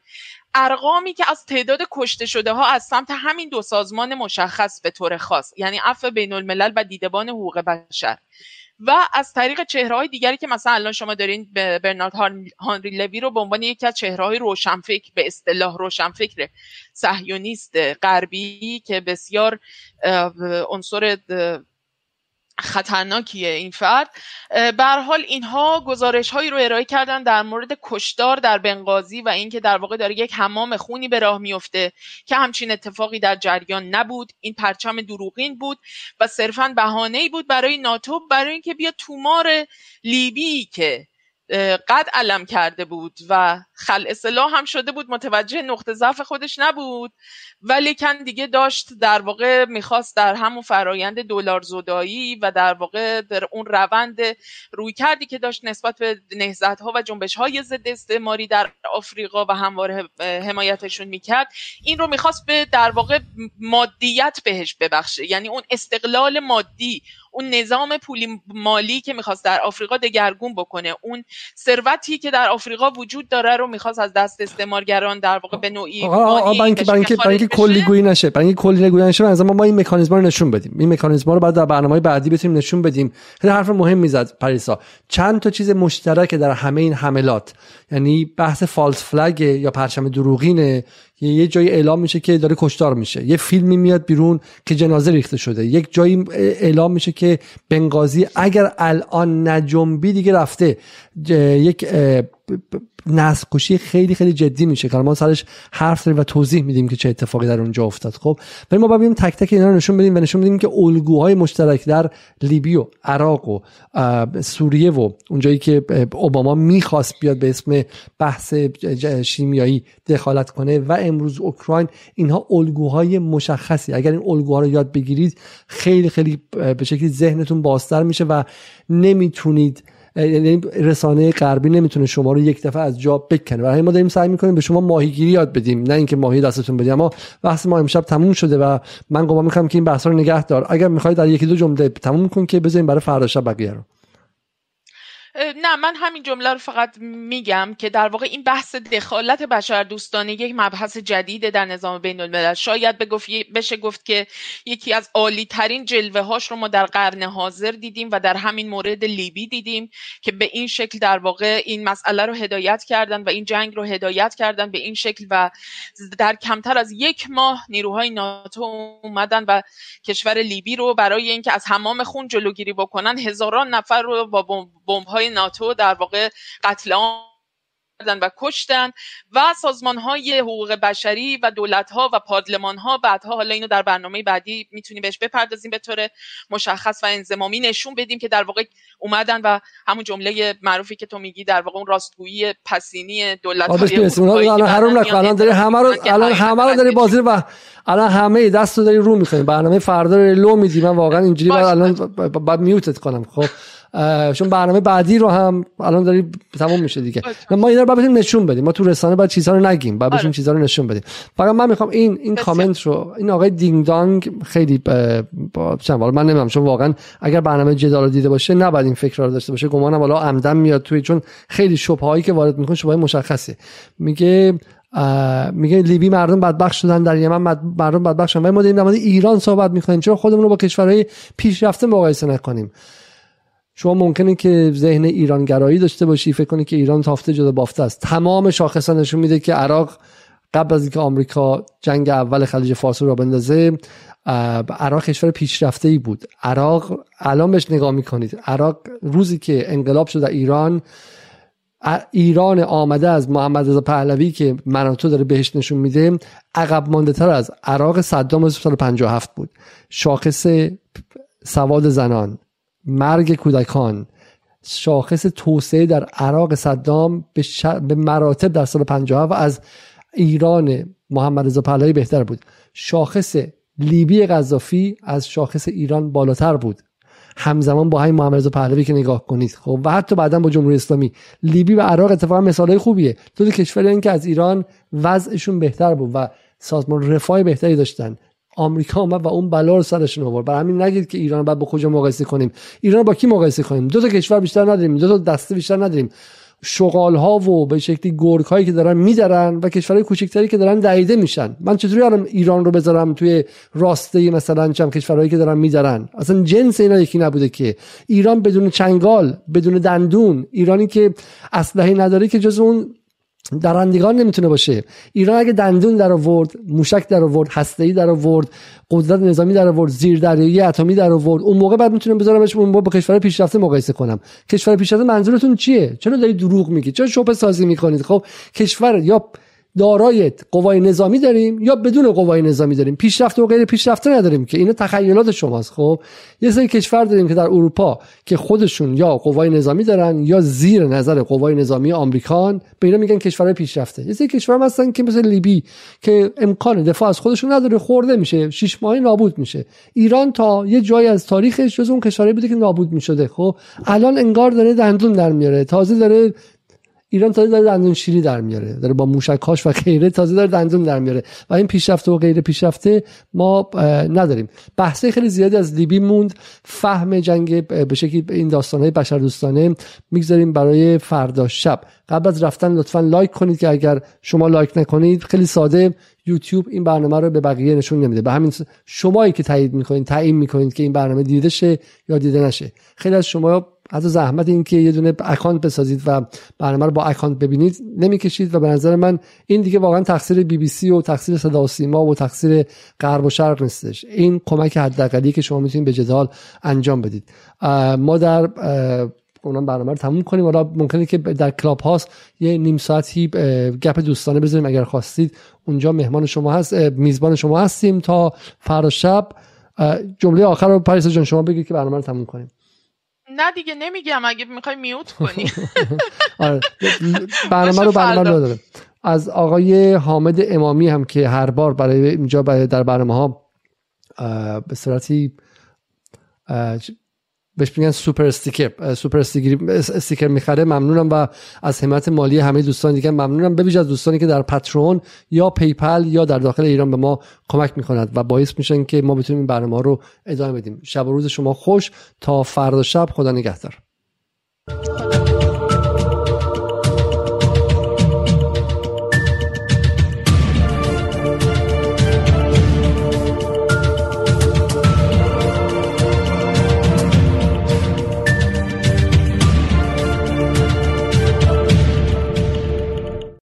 ارقامی که از تعداد کشته شده ها از سمت همین دو سازمان مشخص به طور خاص یعنی عفو بین الملل و دیدبان حقوق بشر. و از طریق چهرهای دیگری که مثلا الان شما دارین برنارد هانری لوی رو به عنوان یکی از چهرهای روشنفکر به اصطلاح روشنفکر صهیونیست غربی که بسیار عنصر خطرناکیه این فرد. بر حال اینها گزارش هایی رو ارائه کردن در مورد کشدار در بنغازی و اینکه در واقع داره یک حمام خونی به راه میفته که همچین اتفاقی در جریان نبود. این پرچم دروغین بود و صرفا بهانه بود برای ناتو برای اینکه بیا تومار لیبی که قد علم کرده بود و خل اصلاح هم شده بود متوجه نقطه ضعف خودش نبود. ولیکن دیگه داشت در واقع می‌خواست در همون فرایند دلار زدایی و در واقع در اون روند روی کردی که داشت نسبت به نهزت ها و جنبش های ضد استعماری در آفریقا و همواره حمایتشون می‌کرد این رو می‌خواست به در واقع مادیت بهش ببخشه. یعنی اون استقلال مادی اون نظام پولی مالی که می‌خواست در آفریقا دگرگون بکنه اون ثروتی که در آفریقا وجود داره رو می‌خواست از دست استعمارگران در واقع به نوعی برای کلی گویی نشه. برای کلی گویی نشه از ما این مکانیزم رو نشون بدیم. این مکانیزم رو بعد در برنامه بعدی بتونیم نشون بدیم. خیلی حرف مهم می‌زد پریسا. چند تا چیز مشترک در همه این حملات. یعنی بحث فالس فلگ یا پرچم دروغینه یه جایی اعلام میشه که داره کشتار میشه. یه فیلمی میاد بیرون که جنازه ریخته شده. یک جایی اعلام میشه که بنغازی اگر الان نجنبی دیگه رفته یک نسل کشی خیلی خیلی جدی میشه. که ما سرش حرف داریم و توضیح میدیم که چه اتفاقی در اونجا افتاد. خب ولی ما باید تک تک اینا رو نشون بدیم و نشون بدیم که الگوهای مشترک در لیبی و عراق و سوریه و اونجایی که اوباما می‌خواست بیاد به اسم بحث شیمیایی دخالت کنه و امروز اوکراین اینها الگوهای مشخصی. اگر این الگوها رو یاد بگیرید خیلی خیلی به شکلی ذهنتون بازتر میشه و نمی‌تونید یعنی رسانه غربی نمی‌تونه شما رو یک دفعه از جا بکنه. برای ما داریم سعی می‌کنیم به شما ماهیگیری یاد بدیم. نه اینکه ماهی دستتون بدیم. اما بحث ما امشب تموم شده و من گمان می‌کنم که این بحث رو نگه دار اگر می‌خواید در یکی دو جمله تموم کن که بذاریم برای فردا شب بقیه رو. نه من همین جمله رو فقط میگم که در واقع این بحث دخالت بشر دوستانه یک مبحث جدیده در نظام بین الملل. شاید بشه گفت که یکی از عالی ترین جلوه هاش رو ما در قرن حاضر دیدیم و در همین مورد لیبی دیدیم که به این شکل در واقع این مسئله رو هدایت کردن و این جنگ رو هدایت کردن به این شکل و در کمتر از یک ماه نیروهای ناتو اومدن و کشور لیبی رو برای اینکه از حمام خون جلوگیری بکنن هزاران نفر رو با بمب های ناتو در واقع قتل عام و کشتن و سازمان های حقوق بشری و دولت ها و پادلمان ها بعدها حالا اینو در برنامه بعدی می‌تونیم بهش بپردازیم به طور مشخص و انزمامی نشون بدیم که در واقع اومدن و همون جمله معروفی که تو میگی در واقع اون راستگویی پسینی دولت های الان حروم نکن. الان داری همه رو الان همه رو داری بازی و الان همه دست رو داری رو می‌کنی برنامه فردا رو لو میدی. من واقعا اینجوری الان بعد میوتت کنم. خب؟ چون برنامه بعدی رو هم الان داری تموم میشه دیگه. ما اینا رو باید نشون بدیم. ما تو رسانه باید چیزها رو نگیم. باید بهشون آره. چیزها رو نشون بدیم. فقط من می‌خوام این این کامنت رو این آقای دینگ دانگ خیلی با چند من نمی‌دونم چون واقعا اگر برنامه جدال رو دیده باشه نباید این فکر رو داشته باشه. گمانم والا عمدن میاد توی چون خیلی شبهه هایی که وارد می‌کنه شبهه مشخصه. میگه میگه لیبی مردم بدبخت شدن در یمن. مردم بدبخت شدن. و ما داریم در ایران صحبت می‌کنیم. چرا خودمون رو با کشورهای پیشرفته مقایسه نکنیم؟ شما ممکنه که ذهن ایرانگرایی داشته باشی فکر کنی که ایران تافته جدا بافته است. تمام شاخصا نشون میده که عراق قبل از اینکه آمریکا جنگ اول خلیج فارس رو بندازه عراق کشور پیشرفته ای بود. عراق الان بهش نگاه می‌کنید. عراق روزی که انقلاب شد در ایران ایران آمده از محمد رضا پهلوی که مناطو داره بهش نشون میده عقب مانده تر از عراق صدام سال 57 بود. شاخص سواد زنان مرگ کودکان. شاخص توسعه در عراق صدام به, به مراتب در سال 57 از ایران محمد رضا پهلوی بهتر بود. شاخص لیبی قذافی از شاخص ایران بالاتر بود. همزمان با همین محمد رضا پهلوی که نگاه کنید. خب و حتی بعدا با جمهوری اسلامی. لیبی و عراق اتفاقا مثالای خوبیه. دو کشوری که از ایران وضعشون بهتر بود و سازمان رفاه بهتری داشتن. آمریکا اومد و اون بلا رو سرشون آورد. برای همین نگید که ایران بعد با کجا مقایسه کنیم. ایران با کی مقایسه کنیم؟ دو تا کشور بیشتر نداریم دو تا دسته بیشتر نداریم. شغال ها و به شکلی گرگ هایی که دارن میدرن و کشورهای کوچکتری که دارن دعیده میشن. من چطوری الان ایران رو بذارم توی راسته مثلا چم کشورهایی که دارن میدرن؟ اصلا جنس اینا یکی نبوده که. ایران بدون چنگال بدون دندون. ایرانی که اسلحه نداره که جز اون درندگان نمی‌تونه باشه. ایران اگه دندون در آورد موشک در آورد هسته‌ای در آورد قدرت نظامی در آورد زیر دریایی اتمی در آورد اون موقع بعد می‌تونم بذارمش اون با کشور پیشرفته مقایسه کنم. کشور پیشرفته منظورتون چیه؟ چرا دارید دروغ میگید چرا شبه سازی می‌کنید؟ خب کشور یا دارای قوای نظامی داریم یا بدون قوای نظامی داریم؟ پیشرفته و غیر پیشرفته نداریم که اینا تخیلات شماست خب؟ یه سری کشور داریم که در اروپا که خودشون یا قوای نظامی دارن یا زیر نظر قوای نظامی آمریکان به اینا میگن کشورهای پیشرفته. یه سری کشور هستن که مثل لیبی که امکان دفاع از خودشون نداره خورده میشه شش ماهی نابود میشه. ایران تا یه جایی از تاریخش جز اون کشورهایی بوده که نابود می‌شده خب؟ الان انگار داره دندون در میاره. تازه داره ایران تازه داره دندون شیری در میاره. داره با موشکاش و غیره تازه داره دندون در میاره. و این پیشرفته و غیر پیشرفته ما نداریم. بحثه خیلی زیادی از لیبی موند. فهم جنگ به شکلی این داستانهای بشر دوستانه می‌گذاریم برای فردا شب. قبل از رفتن لطفا لایک کنید که اگر شما لایک نکنید خیلی ساده یوتیوب این برنامه رو به بقیه نشون نمیده. به همین شمایی که تایید می‌کنید تعیین می‌کنید که این برنامه دیده شه یا دیده نشه. خیلی از شما از زحمت این که یه دونه اکانت بسازید و برنامه رو با اکانت ببینید نمی‌کشید و به نظر من این دیگه واقعا تقصیر بی بی سی و تقصیر صدا و سیما و تقصیر غرب و شرق نیستش. این کمک حداقلی که شما می‌تونید به جدال انجام بدید. ما در اونم برنامه رو تموم کنیم. حالا ممکنه که در کلاب هاست یه نیم ساعتی گپ دوستانه بذاریم اگر خواستید. اونجا مهمان شما هست میزبان شما هستیم تا فردا شب. جمله آخر رو پاریس جان شما بگید که برنامه رو تموم کنیم. نه دیگه نمیگم. اگه می‌خوای میوت کنی. [laughs] آره. برنامه رو برنامه رو داره از آقای حامد امامی هم که هر بار برای اینجا برای در برنامه ها به صورتی بهش میگن super sticker super sticker می‌خره. ممنونم و از حمایت مالی همه دوستان دیگه ممنونم. بویژه از دوستانی که در Patreon یا PayPal یا در داخل ایران به ما کمک می‌کنند و باعث میشن که ما بتونیم این برنامه رو ادامه بدیم. شب و روز شما خوش. تا فردا شب خدا نگهدار.